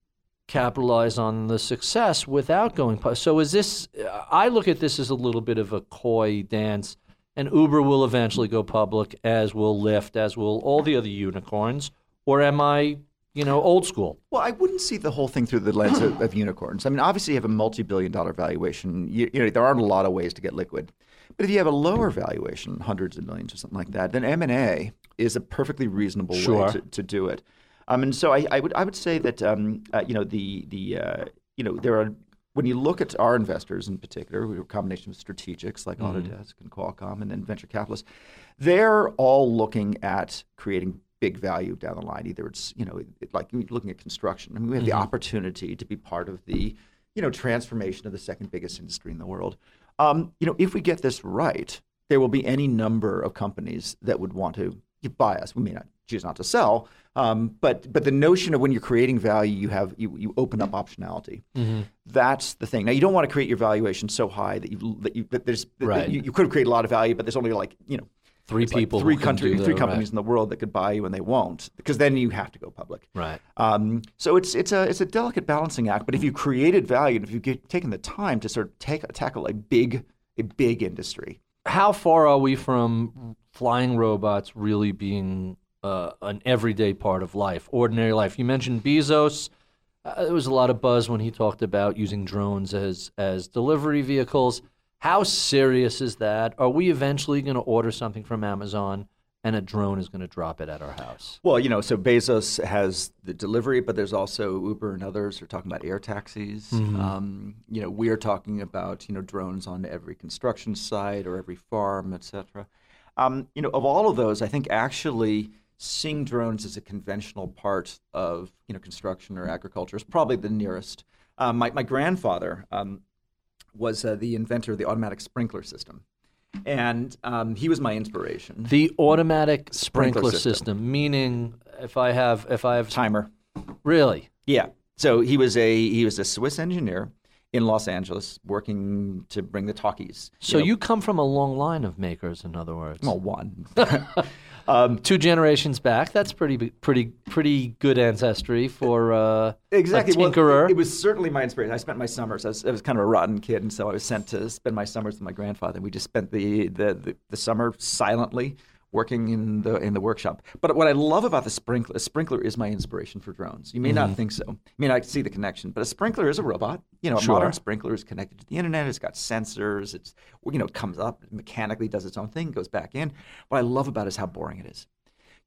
capitalize on the success without going public. So is this uh, I look at this as a little bit of a coy dance and Uber will eventually go public as will Lyft as will all the other unicorns or am I, you know, old school? Well, I wouldn't see the whole thing through the lens of, of unicorns. I mean, obviously, you have a multi-billion-dollar valuation. You, you know, there aren't a lot of ways to get liquid. But if you have a lower valuation, hundreds of millions or something like that, then M and A is a perfectly reasonable Sure. way to, to do it. Um, and so I, I would I would say that um, uh, you know the the uh, you know there are when you look at our investors in particular, we're a combination of strategics like Autodesk and Qualcomm, and then venture capitalists, they're all looking at creating big value down the line. Either it's you know it, like you're looking at construction. I mean, we have the opportunity to be part of the you know transformation of the second biggest industry in the world. Um, you know, if we get this right, there will be any number of companies that would want to buy us. We may not choose not to sell, um, but but the notion of when you're creating value, you have you, you open up optionality. That's the thing. Now you don't want to create your valuation so high that you that you that there's that Right. you, you could create a lot of value, but there's only like you know Three it's like people three do three companies right. in the world that could buy you and they won't because then you have to go public. Right. Um, so it's it's a it's a delicate balancing act. But if you created value and if you've get- taken the time to sort of take tackle a big a big industry, how far are we from flying robots really being uh, an everyday part of life, ordinary life? You mentioned Bezos. Uh, there was a lot of buzz when he talked about using drones as as delivery vehicles. How serious is that? Are we eventually going to order something from Amazon and a drone is going to drop it at our house? Well, you know, so Bezos has the delivery, but there's also Uber and others are talking about air taxis. Um, you know, we are talking about you know drones on every construction site or every farm, et cetera. Um, you know, of all of those, I think actually seeing drones as a conventional part of you know construction or agriculture is probably the nearest. Um, my my grandfather um, was uh, the inventor of the automatic sprinkler system, and um, he was my inspiration. The automatic sprinkler, Sprinkler system. system. meaning if I have if I have Timer. really Yeah. So he was a he was a Swiss engineer in Los Angeles working to bring the talkies. So know, you come from a long line of makers, in other words. well one. <laughs> Two generations back. That's pretty pretty pretty good ancestry for uh, exactly. a Well, tinkerer. it was certainly my inspiration. I spent my summers. I was, I was kind of a rotten kid, and so I was sent to spend my summers with my grandfather. We just spent the the, the, the summer silently working in the in the workshop. But what I love about the sprinkler, a sprinkler is my inspiration for drones. You may Mm-hmm. not think so. You may not see the connection, but a sprinkler is a robot. You know, a Sure. modern sprinkler is connected to the internet. It's got sensors. It's you know, it comes up mechanically, does its own thing, goes back in. What I love about it is how boring it is.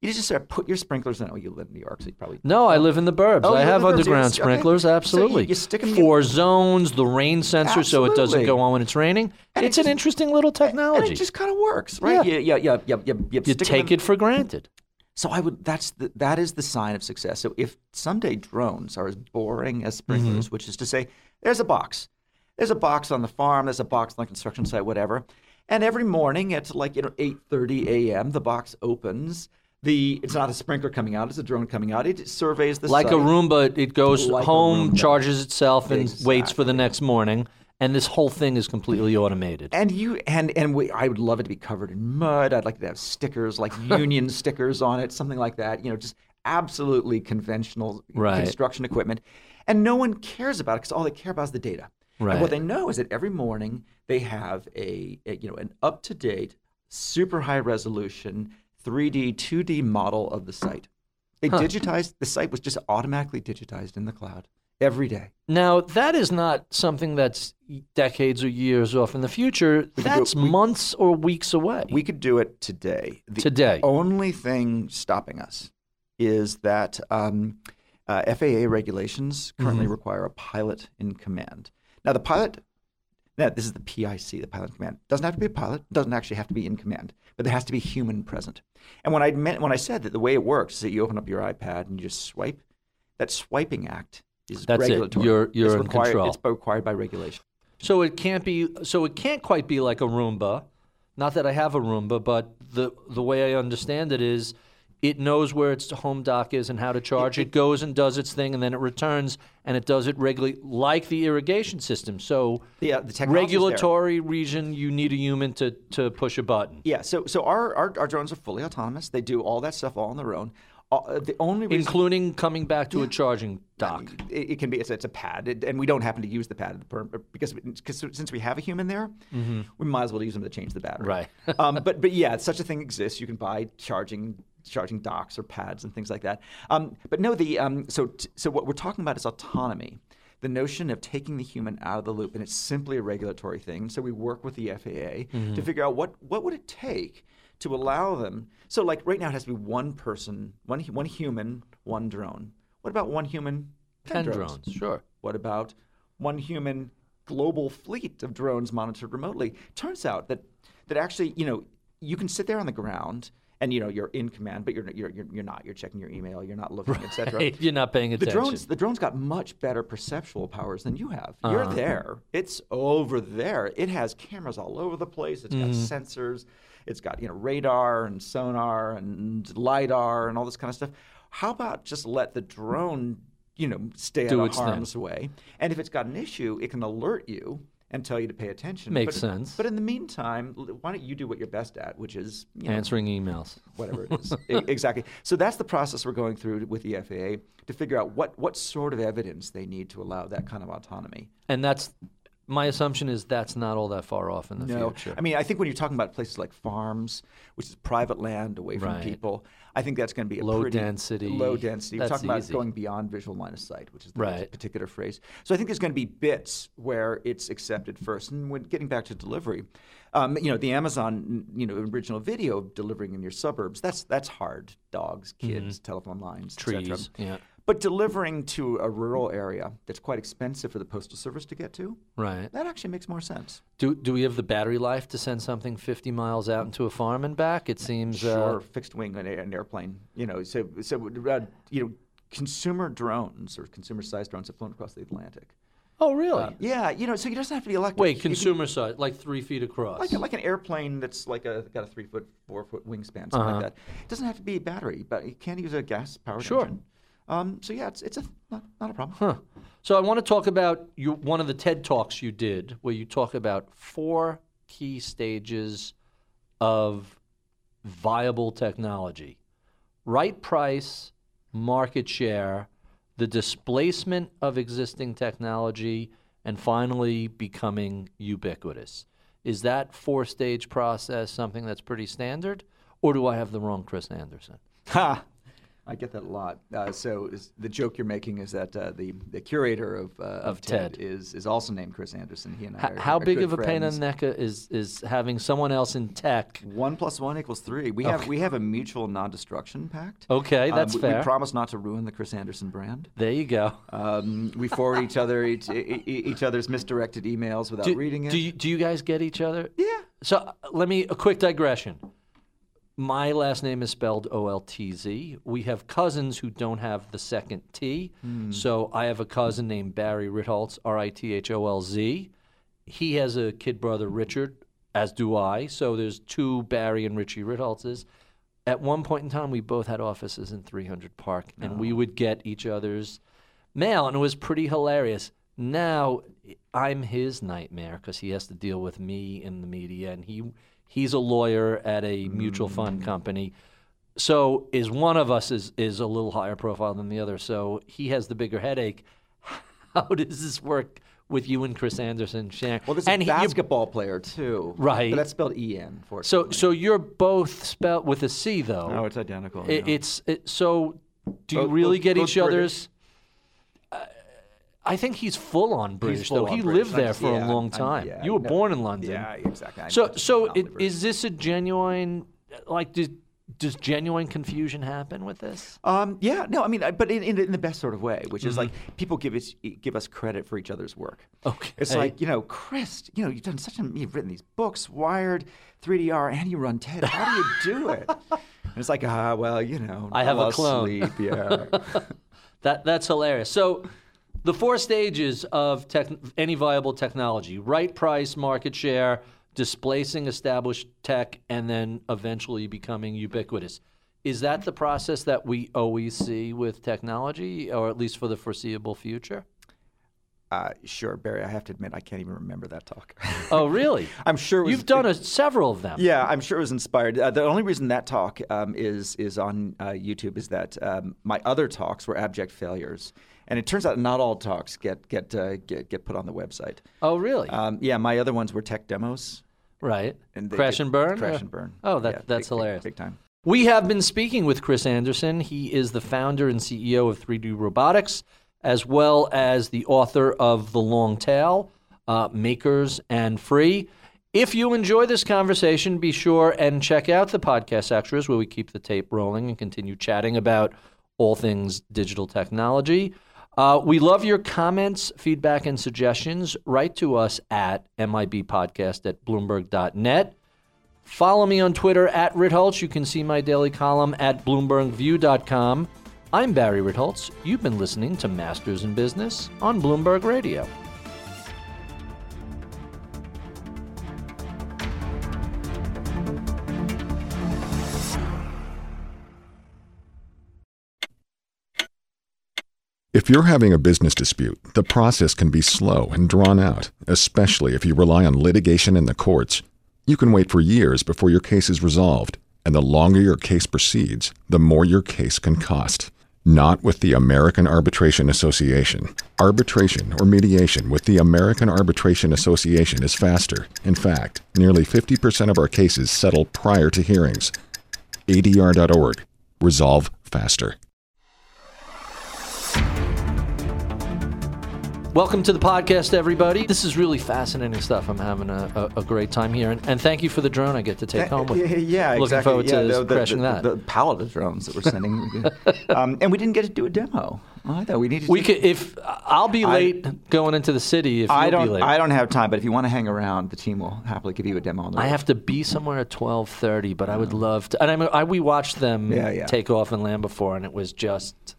You just sort of put your sprinklers in. Oh, you live in New York, so you probably no, I live in the burbs. Oh, I have underground. Okay. sprinklers. So you- Absolutely. you stick 'em in- Four zones, the rain sensor, so it doesn't go on when it's raining. And it it's an interesting little and technology. it just kind of works, right? Yeah. Yeah, yeah, yeah, yeah. yeah, you take it for granted. So I would. That's the, that is the sign of success. So if someday drones are as boring as sprinklers, Mm-hmm. which is to say, there's a box, there's a box on the farm, there's a box on the construction site, whatever, and every morning at like you know 8:30 a.m. the box opens. The it's not a sprinkler coming out; it's a drone coming out. It surveys the Like a site. Roomba, it goes Like home, charges itself, and waits for the next morning. And this whole thing is completely automated. And you and and we, I would love it to be covered in mud. I'd like to have stickers like <laughs> union stickers on it, something like that. You know, just absolutely conventional Right. construction equipment. And no one cares about it because all they care about is the data. And Right. what they know is that every morning they have a, a you know an up to date, super high resolution 3D, 2D model of the site. They digitized the site was just automatically digitized in the cloud every day. Now, that is not something that's decades or years off in the future. it- That's we- months or weeks away. We could do it today. The Today. only thing stopping us is that um, uh, FAA regulations currently Mm-hmm. require a pilot in command. Now, the pilot, now, this is the PIC, the pilot in command. Doesn't have to be a pilot. Doesn't actually have to be in command, but there has to be human present. And when I meant when I said that the way it works is that you open up your iPad and you just swipe, that swiping act is That's it. regulatory. You're- you're it's in required, control. It's required by regulation. So it can't be. So it can't quite be like a Roomba. Not that I have a Roomba, but the the way I understand it is, it knows where its home dock is and how to charge. It goes and does its thing, and then it returns, and it does it regularly, like the irrigation system. So The, uh, the regulatory region, you need a human to to push a button. Yeah, so so our, our our drones are fully autonomous. They do all that stuff all on their own. Uh, the only reason including coming back to a charging dock. it, it can be it's, it's a pad, it, and we don't happen to use the pad per, because because since we have a human there, we might as well use them to change the battery. Mm-hmm. Right. um, but but yeah, such a thing exists. You can buy charging charging docks or pads and things like that. Um, but no, the um, so t- so what we're talking about is autonomy. The notion of taking the human out of the loop, and it's simply a regulatory thing. So we work with the FAA Mm-hmm. to figure out what what would it take to allow them. So like right now, it has to be one person, one one human, one drone. What about one human, Ten drones, sure. what about one human global fleet of drones monitored remotely? Turns out that that actually, you know, you can sit there on the ground and you know you're in command, but you're you're you're, you're not. You're checking your email. You're not looking, etc. Hey, <laughs> you're not paying attention. The drones, the drones got much better perceptual powers than you have. Uh-huh. You're there. It's over there. It has cameras all over the place. It's got Mm-hmm. sensors. It's got you know radar and sonar and lidar and all this kind of stuff. How about just let the drone, you know, stay Do out of thing. harm's way? And if it's got an issue, it can alert you and tell you to pay attention. Makes but, sense. But in the meantime, why don't you do what you're best at, which is you know, Answering emails. whatever it is. <laughs> Exactly. So that's the process we're going through with the FAA to figure out what, what sort of evidence they need to allow that kind of autonomy. And that's my assumption is that's not all that far off in the No, future. I mean, I think when you're talking about places like farms, which is private land away from Right. people, I think that's going to be a Low pretty density. Low density. We're talking easy. about going beyond visual line of sight, which is the Right. particular phrase. So I think there's going to be bits where it's accepted first. And when getting back to delivery, um, you know, the Amazon, you know, original video delivering in your suburbs, that's that's hard. Dogs, kids, telephone lines, et cetera. Mm-hmm. Trees, yeah. But delivering to a rural area that's quite expensive for the postal service to get to, right. that actually makes more sense. Do do we have the battery life to send something 50 miles out into a farm and back? It seems. Sure, Uh, fixed wing on an airplane. You know, so so uh, you know, consumer drones or consumer-sized drones have flown across the Atlantic. oh, really? Uh, yeah, you know, so you doesn't have to be electric. Wait, can- consumer size, like three feet across. like like an airplane that's like a got a three foot, four foot wingspan, something Uh-huh. like that. It doesn't have to be a battery, but you can use a gas powered Sure. engine. Um, so yeah, it's it's a not, not a problem. Huh. So I want to talk about you, one of the TED talks you did, where you talk about four key stages of viable technology: right price, market share, the displacement of existing technology, and finally becoming ubiquitous. Is that four-stage process something that's pretty standard, or do I have the wrong Chris Anderson? Ha! I get that a lot. Uh, so is, the joke you're making is that uh, the the curator of uh, of, TED. is is also named Chris Anderson. He and I H- are, how are big of a pain in the neck is is having someone else in tech? One plus one equals three. We have we have a mutual non-destruction pact. Okay, Um, that's we, fair. We promise not to ruin the Chris Anderson brand. There you go. Um, we forward each other each, each other's misdirected emails without Do, reading it. do you, do you guys get each other? yeah. So uh, let me a quick digression. My last name is spelled O L T Z. We have cousins who don't have the second T. Hmm. So I have a cousin named Barry Ritholtz, R I T H O L Z. He has a kid brother, Richard, as do I. So there's two Barry and Richie Ritholtzes. At one point in time, we both had offices in 300 Park, and we would get each other's mail, and it was pretty hilarious. Now I'm his nightmare because he has to deal with me in the media, and he he's a lawyer at a mutual fund mm. company. So is one of us is is a little higher profile than the other, so he has the bigger headache. <laughs> How does this work with you and Chris Anderson sharing? Well, there's and a he- basketball player too. Right. But that's spelled E N. so so you're both spelled with a C though. no, it's identical. It, yeah. It's it, so. Do you really both- get both each British. other's? I think he's full on British full though. on He British. lived there for yeah, a long time. yeah, you were no, born in London. Yeah, exactly. I So so it, is this a genuine like does does genuine confusion happen with this? Um, yeah, no, I mean, but in, in, in the best sort of way, which is like Mm-hmm. people give us give us credit for each other's work. Okay. it's like you know, Chris, you know, you've done such a, you've written these books, Wired, 3DR, and you run TED. How do you do it? <laughs> and it's like, ah, well, you know, I have a clone. Sleep, yeah. <laughs> That that's hilarious. So the four stages of tech, any viable technology: right price, market share, displacing established tech, and then eventually becoming ubiquitous. Is that the process that we always see with technology, or at least for the foreseeable future? uh, sure, Barry. I have to admit, I can't even remember that talk. <laughs> Oh, really? I'm sure it was- you've done a, several of them. Yeah, I'm sure it was inspired. Uh, the only reason that talk um, is is on uh, YouTube is that um, my other talks were abject failures, and it turns out not all talks get get uh, get, get put on the website. Oh, really? Um, yeah, my other ones were tech demos. right. And Crash and burn. Crash or- and burn. Oh, that Yeah, that's big- big- hilarious. Big, time. We have been speaking with Chris Anderson. He is the founder and CEO of 3D Robotics, as well as the author of The Long Tail, uh, Makers and Free. If you enjoy this conversation, be sure and check out the podcast extras where we keep the tape rolling and continue chatting about all things digital technology. Uh, we love your comments, feedback, and suggestions. Write to us at mibpodcast at bloomberg.net. Follow me on Twitter at Ritholtz. You can see my daily column at BloombergView.com. I'm Barry Ritholtz. You've been listening to Masters in Business on Bloomberg Radio. If you're having a business dispute, the process can be slow and drawn out, especially if you rely on litigation in the courts. You can wait for years before your case is resolved, and the longer your case proceeds, the more your case can cost. Not with the American Arbitration Association. Arbitration or mediation with the American Arbitration Association is faster. In fact, nearly 50% of our cases settle prior to hearings. ADR.org. Resolve faster. Welcome to the podcast, everybody. This is really fascinating stuff. I'm having a, a, a great time here, and, and thank you for the drone I get to take home with. Yeah, me. yeah, looking exactly. forward yeah, to the, the, crashing the, that. The, pallet of drones that we're sending, <laughs> um, and we didn't get to do a demo I thought We need to. we do- could, if I'll be I- late going into the city. If I don't. be late, I don't have time, but if you want to hang around, the team will happily give you a demo on the I have to be somewhere at twelve thirty, but I would love to. And I, mean, I we watched them Yeah, yeah. take off and land before, and it was just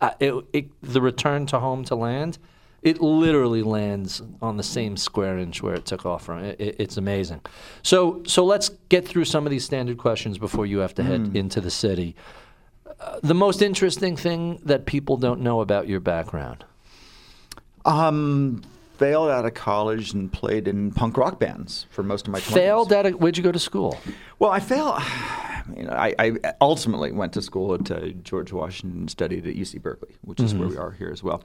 uh, it, it, the return to home to land. It literally lands on the same square inch where it took off from. It, it, it's amazing. So so let's get through some of these standard questions before you have to head Hmm. into the city. Uh, the most interesting thing that people don't know about your background. Um, failed out of college and played in punk rock bands for most of my 20s. Failed at a, where'd you go to school? Well, I failed. <sighs> You know, I, I ultimately went to school at uh, George Washington and studied at UC Berkeley, which is Mm-hmm. where we are here as well.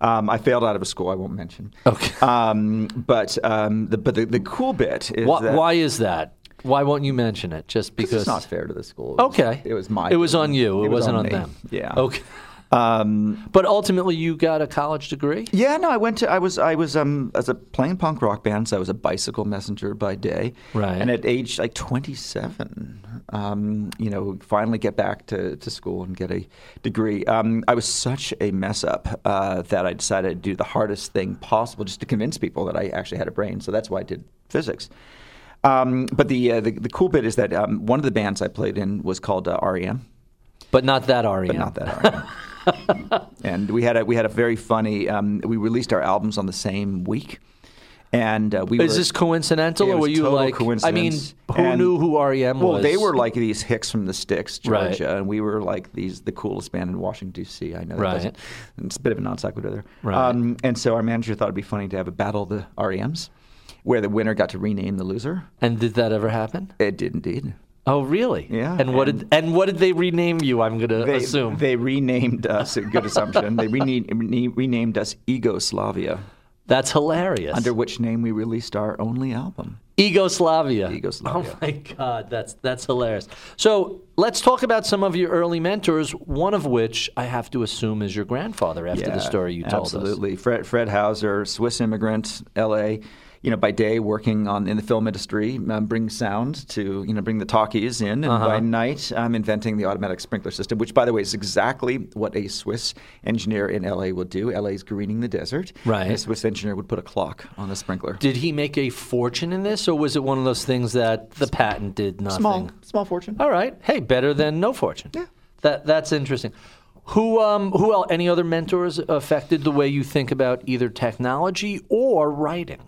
Um, I failed out of a school I won't mention. Okay. <laughs> Um, but um, the, but the, the cool bit is Why, that why is that? Why won't you mention it? Just because it's not fair to the school. It was- Okay. It was my. It was on you. It, was wasn't on, me. them. Yeah. Okay. Um, But ultimately, you got a college degree. Yeah, no, I went to I was I was um as a playing punk rock band, so I was a bicycle messenger by day. Right. And at age like 27, um, you know, finally get back to, to school and get a degree. Um, I was such a mess up uh, that I decided to do the hardest thing possible just to convince people that I actually had a brain. So that's why I did physics. Um, but the, uh, the the cool bit is that um, one of the bands I played in was called uh, REM But not that REM. but not that REM. <laughs> <laughs> and we had a we had a very funny. Um, we released our albums on the same week, and uh, we Is were, this coincidental, or were you like? I mean, who And- knew who REM Well, was? Well, they were like these hicks from the sticks, Right. Georgia, and we were like these the coolest band in Washington D.C. I know, that Right. It's a bit of a non sequitur there. Right. Um, and so our manager thought it'd be funny to have a battle of the REMs, where the winner got to rename the loser. And did that ever happen? It did indeed. Oh, really? Yeah, And what did and- and what did they rename you? I'm gonna They, assume. they renamed us. A good assumption. they renamed, renamed us Egoslavia. That's hilarious. under which name we released our only album. Egoslavia. Egoslavia. Oh my God, that's that's hilarious. So let's talk about some of your early mentors. One of which I have to assume is your grandfather. After the story you told us. absolutely. Fred Fred Hauser, Swiss immigrant, L.A. You know, by day working on in the film industry, um, bring sound to you know bring the talkies in, and Uh-huh. by night I'm inventing the automatic sprinkler system, which by the way is exactly what a Swiss engineer in L.A. would do. L.A. is greening the desert. Right. A Swiss engineer would put a clock on the sprinkler. Did he make a fortune in this, or was it one of those things that the patent did nothing? Small, small fortune. All right. Hey, better than no fortune. Yeah. That that's interesting. Who um who else? Any other mentors affected the way you think about either technology or writing?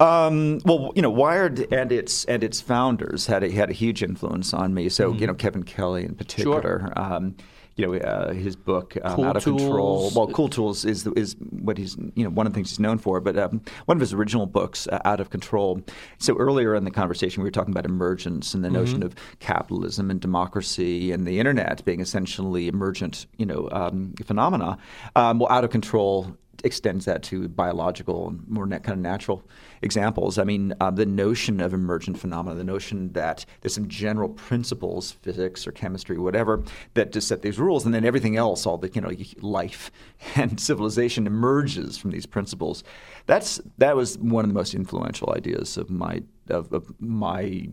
Um, well, you know, Wired and its and its founders had a had a huge influence on me. So, Mm-hmm. you know, Kevin Kelly in particular. Um, you know, uh, his book um, Cool "Out of Control." Well, "Cool Tools" is is what he's you know one of the things he's known for. But um, one of his original books, uh, "Out of Control." So earlier in the conversation, we were talking about emergence and the notion Mm-hmm. of capitalism and democracy and the internet being essentially emergent, you know, um, phenomena. Um, well, "Out of Control." extends that to biological and more kind of natural examples. I mean, uh, the notion of emergent phenomena, the notion that there's some general principles, physics or chemistry, whatever, that just set these rules, and then everything else, all the you know, life <laughs> and civilization emerges from these principles. That's that was one of the most influential ideas of my of, of my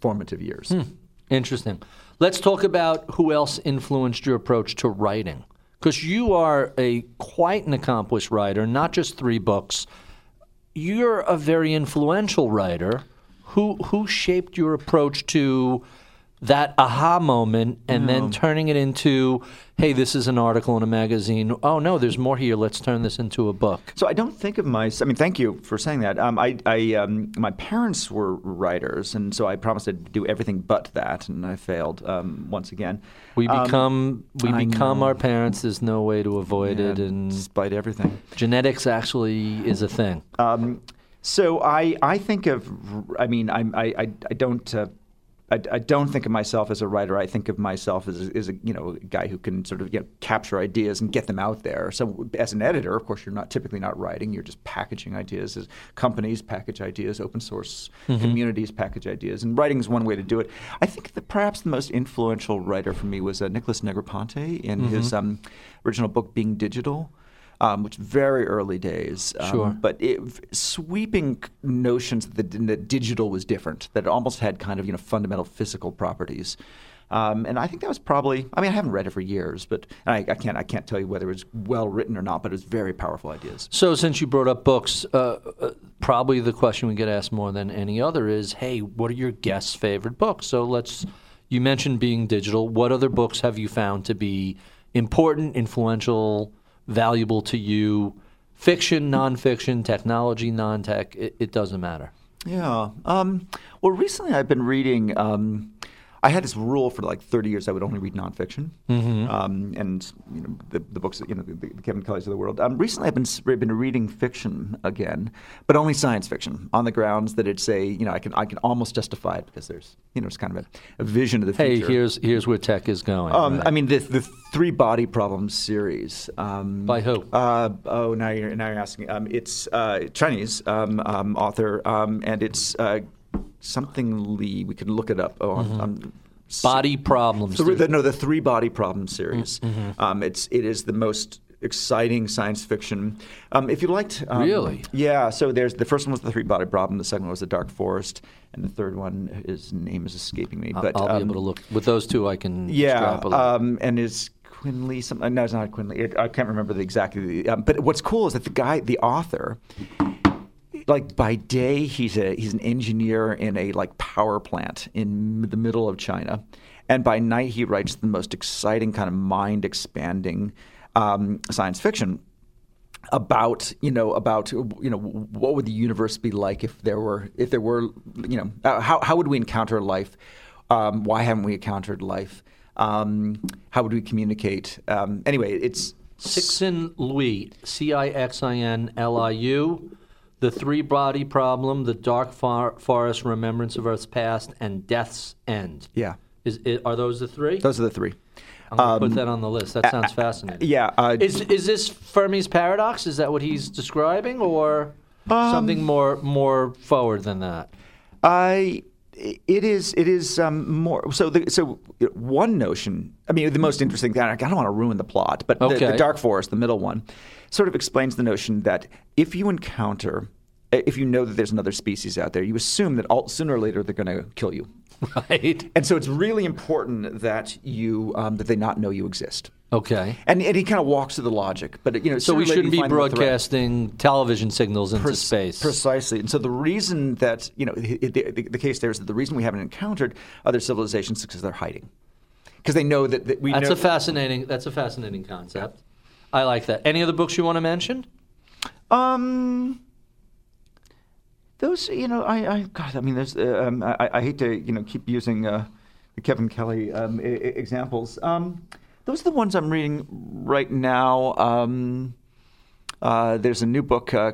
formative years. Interesting. Let's talk about who else influenced your approach to writing. Because you are a quite an accomplished writer, not just three books. You're a very influential writer. Who who shaped your approach to that aha moment and then turning it into, hey, this is an article in a magazine. Oh no, there's more here. Let's turn this into a book. So I don't think of my. I mean, thank you for saying that. Um, I, I um, my parents were writers, and so I promised to do everything but that, and I failed um, once again. We Um, become we I become know. our parents. There's no way to avoid yeah, it, and despite everything. genetics actually is a thing. Um, so I, I think of, I mean, I, I, I- I don't, uh, I, I don't think of myself as a writer. I think of myself as a, as a you know a guy who can sort of you know, capture ideas and get them out there. So as an editor, of course, you're not typically not writing. You're just packaging ideas. As companies package ideas, open source communities package ideas, and writing is one way to do it. I think that perhaps the most influential writer for me was uh, Nicholas Negroponte in his um, original book Being Digital. Um, which very early days, um, Sure. but it, sweeping notions that, the, that digital was different, that it almost had kind of you know fundamental physical properties. Um, and I think that was probably. I mean, I haven't read it for years, but I, I can't. I can't tell you whether it was well written or not. But it was very powerful ideas. So, since you brought up books, uh, uh, probably the question we get asked more than any other is, "Hey, what are your guests' favorite books?" So, let's. You mentioned being digital. What other books have you found to be important, influential, valuable to you? Fiction, nonfiction, technology, non-tech. It, it doesn't matter. Yeah. Um, well, recently I've been reading. Um, I had this rule for like 30 years I would only read nonfiction, um, and you know the, the books, you know, the, the Kevin Kellys of the world. Um, recently, I've been been reading fiction again, but only science fiction on the grounds that it's a you know I can I can almost justify it because there's you know it's kind of a, a vision of the Hey, future. here's here's where tech is going. Um, right? I mean, the, the three body problems series. Um, By who? Uh, oh, now you're now you're asking. Um, it's uh, Chinese um, um, author, um, and it's uh, something Lee. We can look it up. Oh, I'm- I'm, Body problems. Three, the, no, the three body problem series. Mm-hmm. Um, it's it is the most exciting science fiction. Um, if you liked, um, Really? yeah. So there's the first one was the three body problem. The second one was the dark forest, and the third one his name is escaping me. But I'll um, be able to look with those two. I can yeah, um, and is Quinley some? uh, No, it's not Quinley. It, I can't remember the exactly. The, um, but what's cool is that the guy, the author, like by day he's a he's an engineer in a like power plant in the middle of China, and by night he writes the most exciting kind of mind expanding um, science fiction about you know about you know what would the universe be like if there were if there were you know uh, how how would we encounter life? Um, why haven't we encountered life? Um, how would we communicate? Um, anyway it's Cixin Liu, C I X I N L I U, The Three Body Problem, The Dark Forest, Remembrance of Earth's Past, and Death's End. yeah Is, i are those the three? those are the three I'm going to put that on the list. That sounds fascinating. yeah uh, Is is this Fermi's paradox? Is that what he's describing, or Um, something more more forward than that? I it is it is um, more so the, so one notion I mean the most interesting thing I don't want to ruin the plot but the, Okay. the dark forest the middle one sort of explains the notion that if you encounter if you know that there's another species out there you assume that all, sooner or later they're going to kill you Right. and so it's really important that you um, that they not know you exist Okay. and, and he kind of walks through the logic but you know So we shouldn't be find them a threat. broadcasting television signals into Pres- space. Precisely. And so the reason that, you know, the, the, the case there is that the reason we haven't encountered other civilizations is because they're hiding. Because they know that, that we That's know. a fascinating. That's a fascinating concept. I like that. Any other books you want to mention? um, those, you know, I, I God, I mean, there's, uh, um, I, I hate to, you know, keep using uh, the Kevin Kelly um, I- I- examples. Um, those are the ones I'm reading right now. Um, uh, there's a new book. Uh,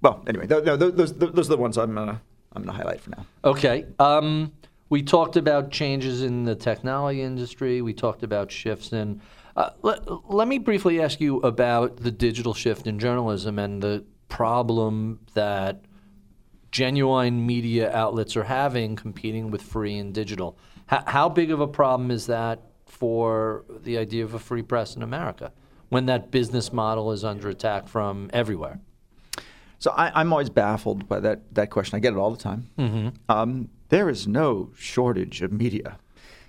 well, anyway, th- no, th- those, those are the ones I'm, uh, I'm going to highlight for now. Okay. Um, we talked about changes in the technology industry. We talked about shifts in. Uh, let, let me briefly ask you about the digital shift in journalism and the problem that genuine media outlets are having competing with free and digital. How, how big of a problem is that for the idea of a free press in America when that business model is under attack from everywhere? So I, I'm always baffled by that, that question. I get it all the time. Mm-hmm. Um, there is no shortage of media.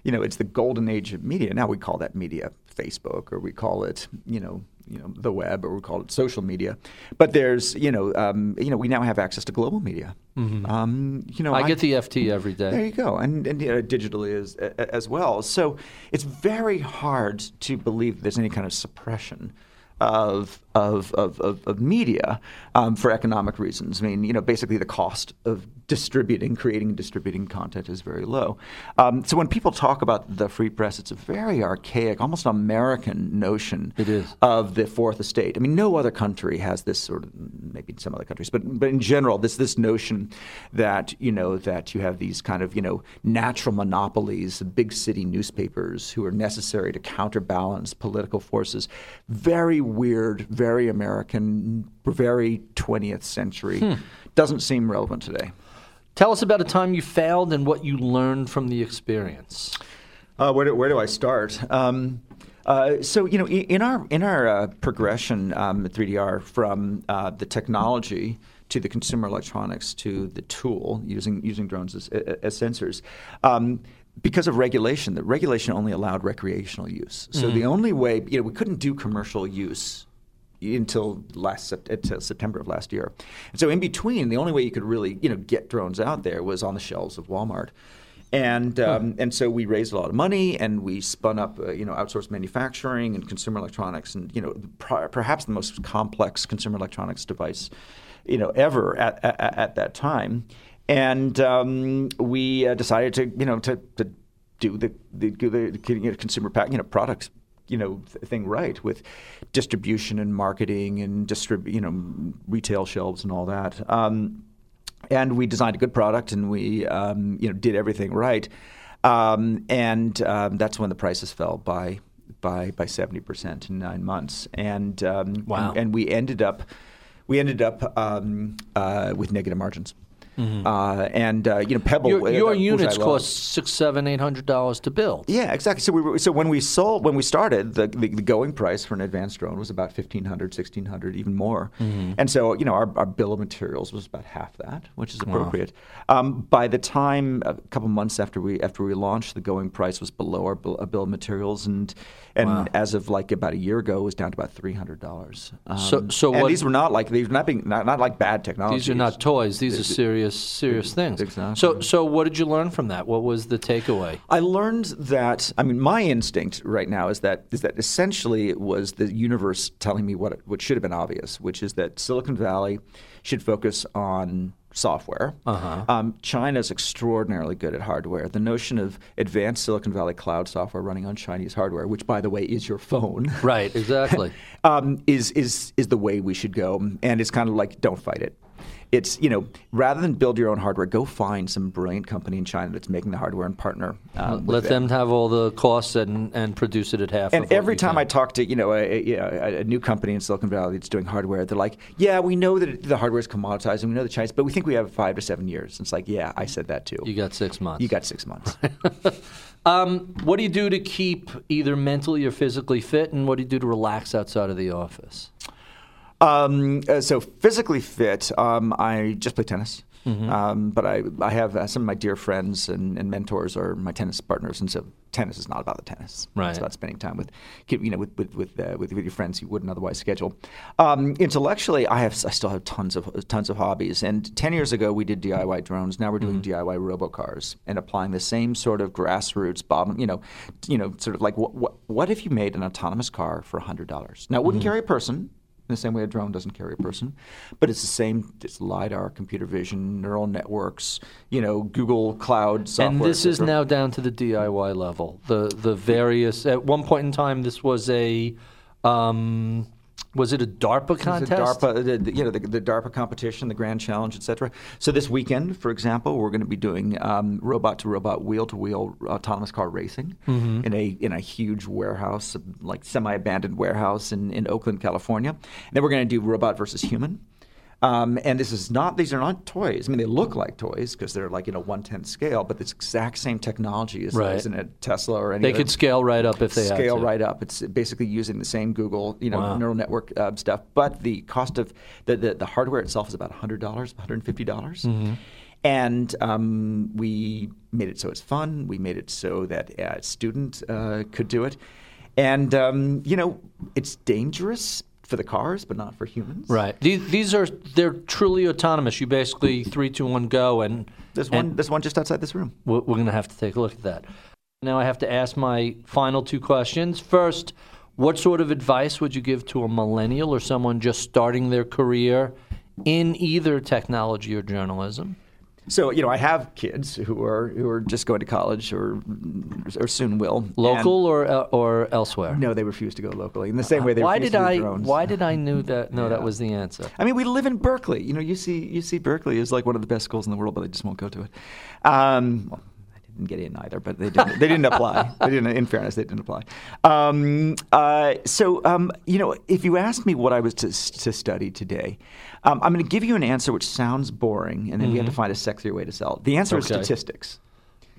You know, it's the golden age of media. Now we call that media Facebook, or we call it, you know, you know, the web, or we call it social media. But there's, you know, um, you know, we now have access to global media. Um, you know, Mm-hmm. I get the FT every day. there you go, and and you know, digitally as as well. So it's very hard to believe there's any kind of suppression of of, of, of, of media um, for economic reasons. I mean, you know, basically the cost of distributing, creating and distributing content is very low. Um, so when people talk about the free press, it's a very archaic, almost American notion of the fourth estate. I mean, no other country has this sort of, maybe some other countries, but but in general, this this notion that you know that you have these kind of you know natural monopolies, big city newspapers who are necessary to counterbalance political forces. Very weird, very American, very 20th century. Doesn't seem relevant today. Tell us about a time you failed and what you learned from the experience. Uh, where, do, where do I start? Um, uh, so you know, in our in our uh, progression um, at 3DR from uh, the technology to the consumer electronics to the tool using using drones as, as sensors. Um, because of regulation, the regulation only allowed recreational use. So the only way, you know, we couldn't do commercial use until last until September of last year. And so in between, the only way you could really you know get drones out there was on the shelves of Walmart. And um, and so we raised a lot of money, and we spun up, uh, you know, outsourced manufacturing and consumer electronics, and you know, pr- perhaps the most complex consumer electronics device, you know, ever at at, at that time. And um, we uh, decided to, you know, to, to do the the, the consumer pack, you know, products you know th- thing right with distribution and marketing and distrib- you know retail shelves and all that. Um, and we designed a good product and we um, you know did everything right. Um, and um, that's when the prices fell by by by seventy percent in nine months. And um, Wow. and, and we ended up we ended up um, uh, with negative margins. Uh, and uh, you know Pebble. Your, uh, your which I units love. cost six, seven, eight hundred dollars to build. Yeah, exactly. So we were, so when we sold when we started the, the, the going price for an advanced drone was about 1500 1600 even more. And so, you know, our, our bill of materials was about half that, which is appropriate. Um, by the time a couple months after we after we launched, the going price was below our bill, uh, bill of materials and and as of like about a year ago it was down to about $300. Um, So- so and what- these were not like these were not being not, not like bad technology. These are not toys. These are serious, serious things. exactly. So, so what did you learn from that? What was the takeaway? I learned that I mean my instinct right now is that is that essentially it was the universe telling me what what should have been obvious, which is that Silicon Valley should focus on software. Uh-huh. Um, China's extraordinarily good at hardware. The notion of advanced Silicon Valley cloud software running on Chinese hardware, which by the way is your phone, Right, exactly. <laughs> um, is is is the way we should go. And it's kind of like don't fight it. It's you know rather than build your own hardware, go find some brilliant company in China that's making the hardware and partner. Um, Let them have all the costs and, and produce it at half. and every time can. I talk to you know a, you know, a new company in Silicon Valley that's doing hardware, they're like, "Yeah, we know that the hardware is commoditized, and we know the Chinese, but we think we have five to seven years." And it's like, "Yeah, I said that too. you got six months. You got six months." <laughs> Um, what do you do to keep either mentally or physically fit, and what do you do to relax outside of the office? Um, uh, so physically fit, um, I just play tennis. Mm-hmm. Um, but I, I have uh, some of my dear friends and, and mentors are my tennis partners, and so tennis is not about the tennis. Right. It's about spending time with, you know, with with with, uh, with, with your friends you wouldn't otherwise schedule. Um, intellectually, I have I still have tons of tons of hobbies. And ten years ago, we did DIY drones. Now we're doing DIY robocars and applying the same sort of grassroots bottom, you know, you know, sort of like what what, what if you made an autonomous car for hundred dollars? Now it wouldn't carry a person in the same way a drone doesn't carry a person. But it's the same, it's LiDAR, computer vision, neural networks, you know, Google Cloud software. and this is now down to the DIY level. The the various. At one point in time, this was a. Um, was it a DARPA It's a contest? DARPA, the, the- you know, the, the DARPA competition, the Grand Challenge, et cetera. So this weekend, for example, we're going to be doing um, robot-to-robot, wheel-to-wheel autonomous car racing Mm-hmm. in a in a huge warehouse, like semi-abandoned warehouse in, in Oakland, California. And then we're going to do robot versus human. Um, and this is not; these are not toys. I mean, they look like toys because they're like you know one tenth scale, but it's exact same technology as, Right. as in a Tesla or any. They could scale right up if they scale right up. It's basically using the same Google, you know, Wow. neural network uh, stuff, but the cost of the, the, the hardware itself is about hundred dollars, one hundred and fifty dollars. Mm-hmm. And um, we made it so it's fun. We made it so that a student uh, could do it, and um, you know, it's dangerous for the cars, but not for humans. Right. These, these are they're truly autonomous. You basically three, two, one, go, and There's and one. There's one just outside this room. We're, we're going to have to take a look at that. Now I have to ask my final two questions. First, What sort of advice would you give to a millennial or someone just starting their career in either technology or journalism? So you know, I have kids who are who are just going to college or or soon will. Local or uh, or elsewhere? No, they refuse to go locally. In the same way they why did to I? drones. Why did I knew that? No, that was the answer. I mean, we live in Berkeley. You know, you see, you see, Berkeley is like one of the best schools in the world, but they just won't go to it. Um, well, I didn't get in either, but they didn't. They didn't apply. <laughs> They didn't. In fairness, they didn't apply. Um, uh, so, um, you know, if you asked me what I was to, to study today, um, I'm going to give you an answer which sounds boring, and then we have to find a sexier way to sell it. The answer is Mm-hmm. Statistics.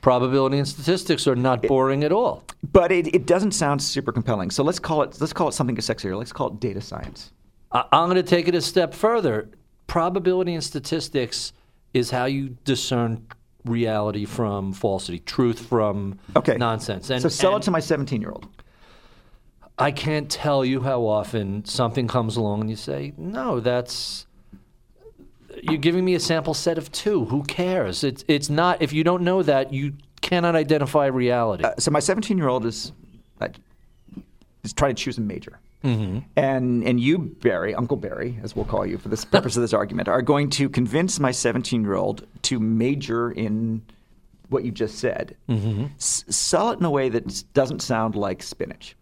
Probability and statistics are not boring at all. But it, it doesn't sound super compelling. So let's call it let's call it something sexier. Let's call it data science. I- I'm going to take it a step further. Probability and statistics is how you discern reality from falsity, truth from Okay. nonsense. And, so sell and it to my 17 year old. I can't tell you how often something comes along and you say, "No, that's." You're giving me a sample set of two. Who cares? It's it's not. If you don't know that, you cannot identify reality. Uh, so my 17 year old is uh, is trying to choose a major. Mm-hmm. And and you, Barry, Uncle Barry, as we'll call you for the purpose of this argument, are going to convince my 17 year old to major in what you just said. Mm-hmm. S- sell it in a way that doesn't sound like spinach.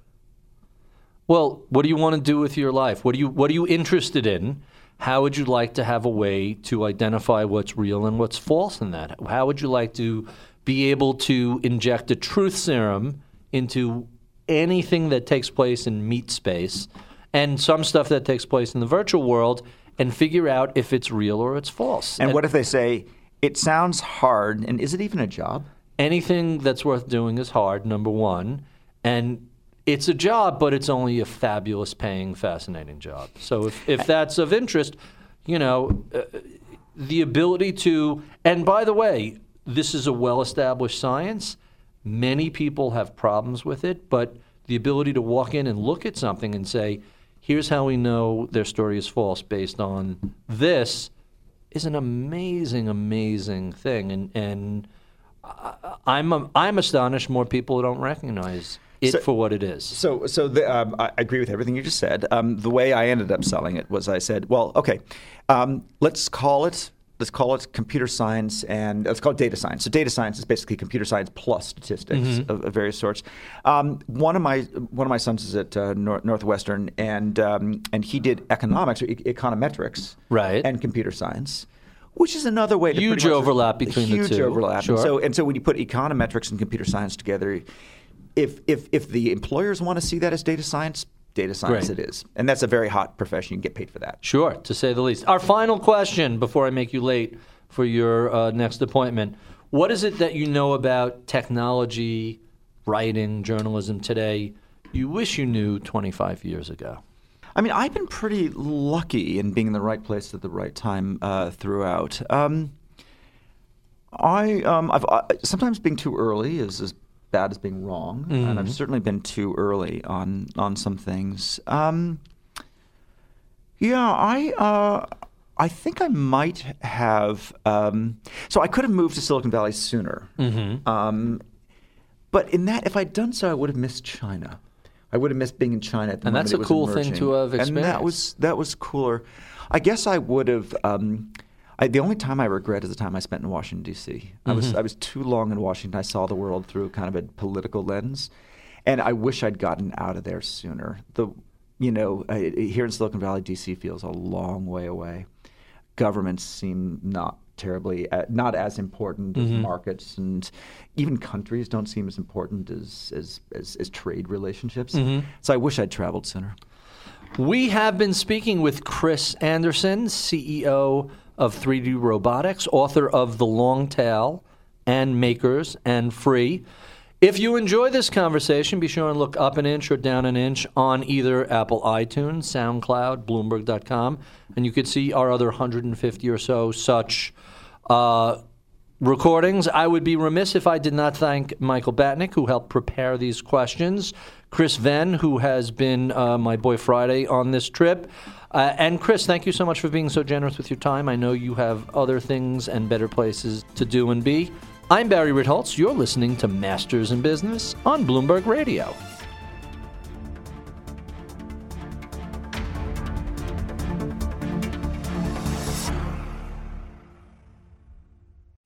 Well, what do you want to do with your life? What do you what are you interested in? How would you like to have a way to identify what's real and what's false in that? How would you like to be able to inject a truth serum into anything that takes place in meat space and some stuff that takes place in the virtual world and figure out if it's real or it's false? And what if they say it sounds hard, and is it even a job? anything that's worth doing is hard, number one. And it's a job, but it's only a fabulous paying, fascinating job. So if, if that's of interest, you know, uh, the ability to, and by the way, this is a well established science. Many people have problems with it, but the ability to walk in and look at something and say, here's how we know their story is false based on this is an amazing, amazing thing. And, and I'm, I'm astonished more people don't recognize it So- for what it is. So, so the, um, I agree with everything you just said. Um, the way I ended up selling it was I said, well, okay, um, let's call it let's call it computer science and let's call it data science. So, data science is basically computer science plus statistics of, of various sorts. Um, one of my one of my sons is at uh, Nor- Northwestern, and um, and he did economics or e- econometrics, Right. and computer science. Which is another way to Huge overlap between the huge two. overlap. Sure. And so and so when you put econometrics and computer science together, if if if the employers want to see that as data science, data science Great. it is, and that's a very hot profession. You can get paid for that. Sure, to say the least. Our final question before I make you late for your uh, next appointment. What is it that you know about technology, writing, journalism today you wish you knew 25 years ago? I mean, I've been pretty lucky in being in the right place at the right time uh, throughout. Um, I um, I've uh, sometimes being too early is as bad as being wrong, and I've certainly been too early on on some things. Um, yeah, I uh, I think I might have. Um, so I could have moved to Silicon Valley sooner. Um, but in that, if I'd done so, I would have missed China. I would have missed being in China at the And that's a cool thing emerging. to have experienced. And that was that was cooler. I guess I would have. Um, I, the only time I regret is the time I spent in Washington D.C. I Mm-hmm. was I was too long in Washington. I saw the world through kind of a political lens, and I wish I'd gotten out of there sooner. The you know I, here in Silicon Valley, D.C. feels a long way away. Governments seem not terribly uh, not as important as Mm-hmm. markets, and even countries don't seem as important as as as, as trade relationships. Mm-hmm. So I wish I'd traveled sooner. We have been speaking with Chris Anderson, CEO of 3D Robotics, author of The Long Tail and Makers and Free. If you enjoy this conversation, be sure and look up an inch or down an inch on either Apple iTunes, SoundCloud, Bloomberg.com, and you could see our other 150 or so such uh, recordings. I would be remiss if I did not thank Michael Batnick, who helped prepare these questions, Chris Venn, who has been uh, my boy Friday on this trip. Uh, and Chris, thank you so much for being so generous with your time. I know you have other things and better places to do and be. I'm Barry Ritholtz. You're listening to Masters in Business on Bloomberg Radio.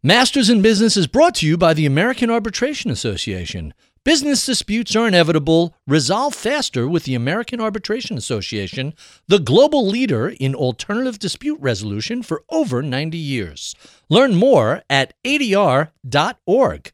Masters in Business is brought to you by the American Arbitration Association. Business disputes are inevitable. Resolve faster with the American Arbitration Association, the global leader in alternative dispute resolution for over 90 years. Learn more at adr.org.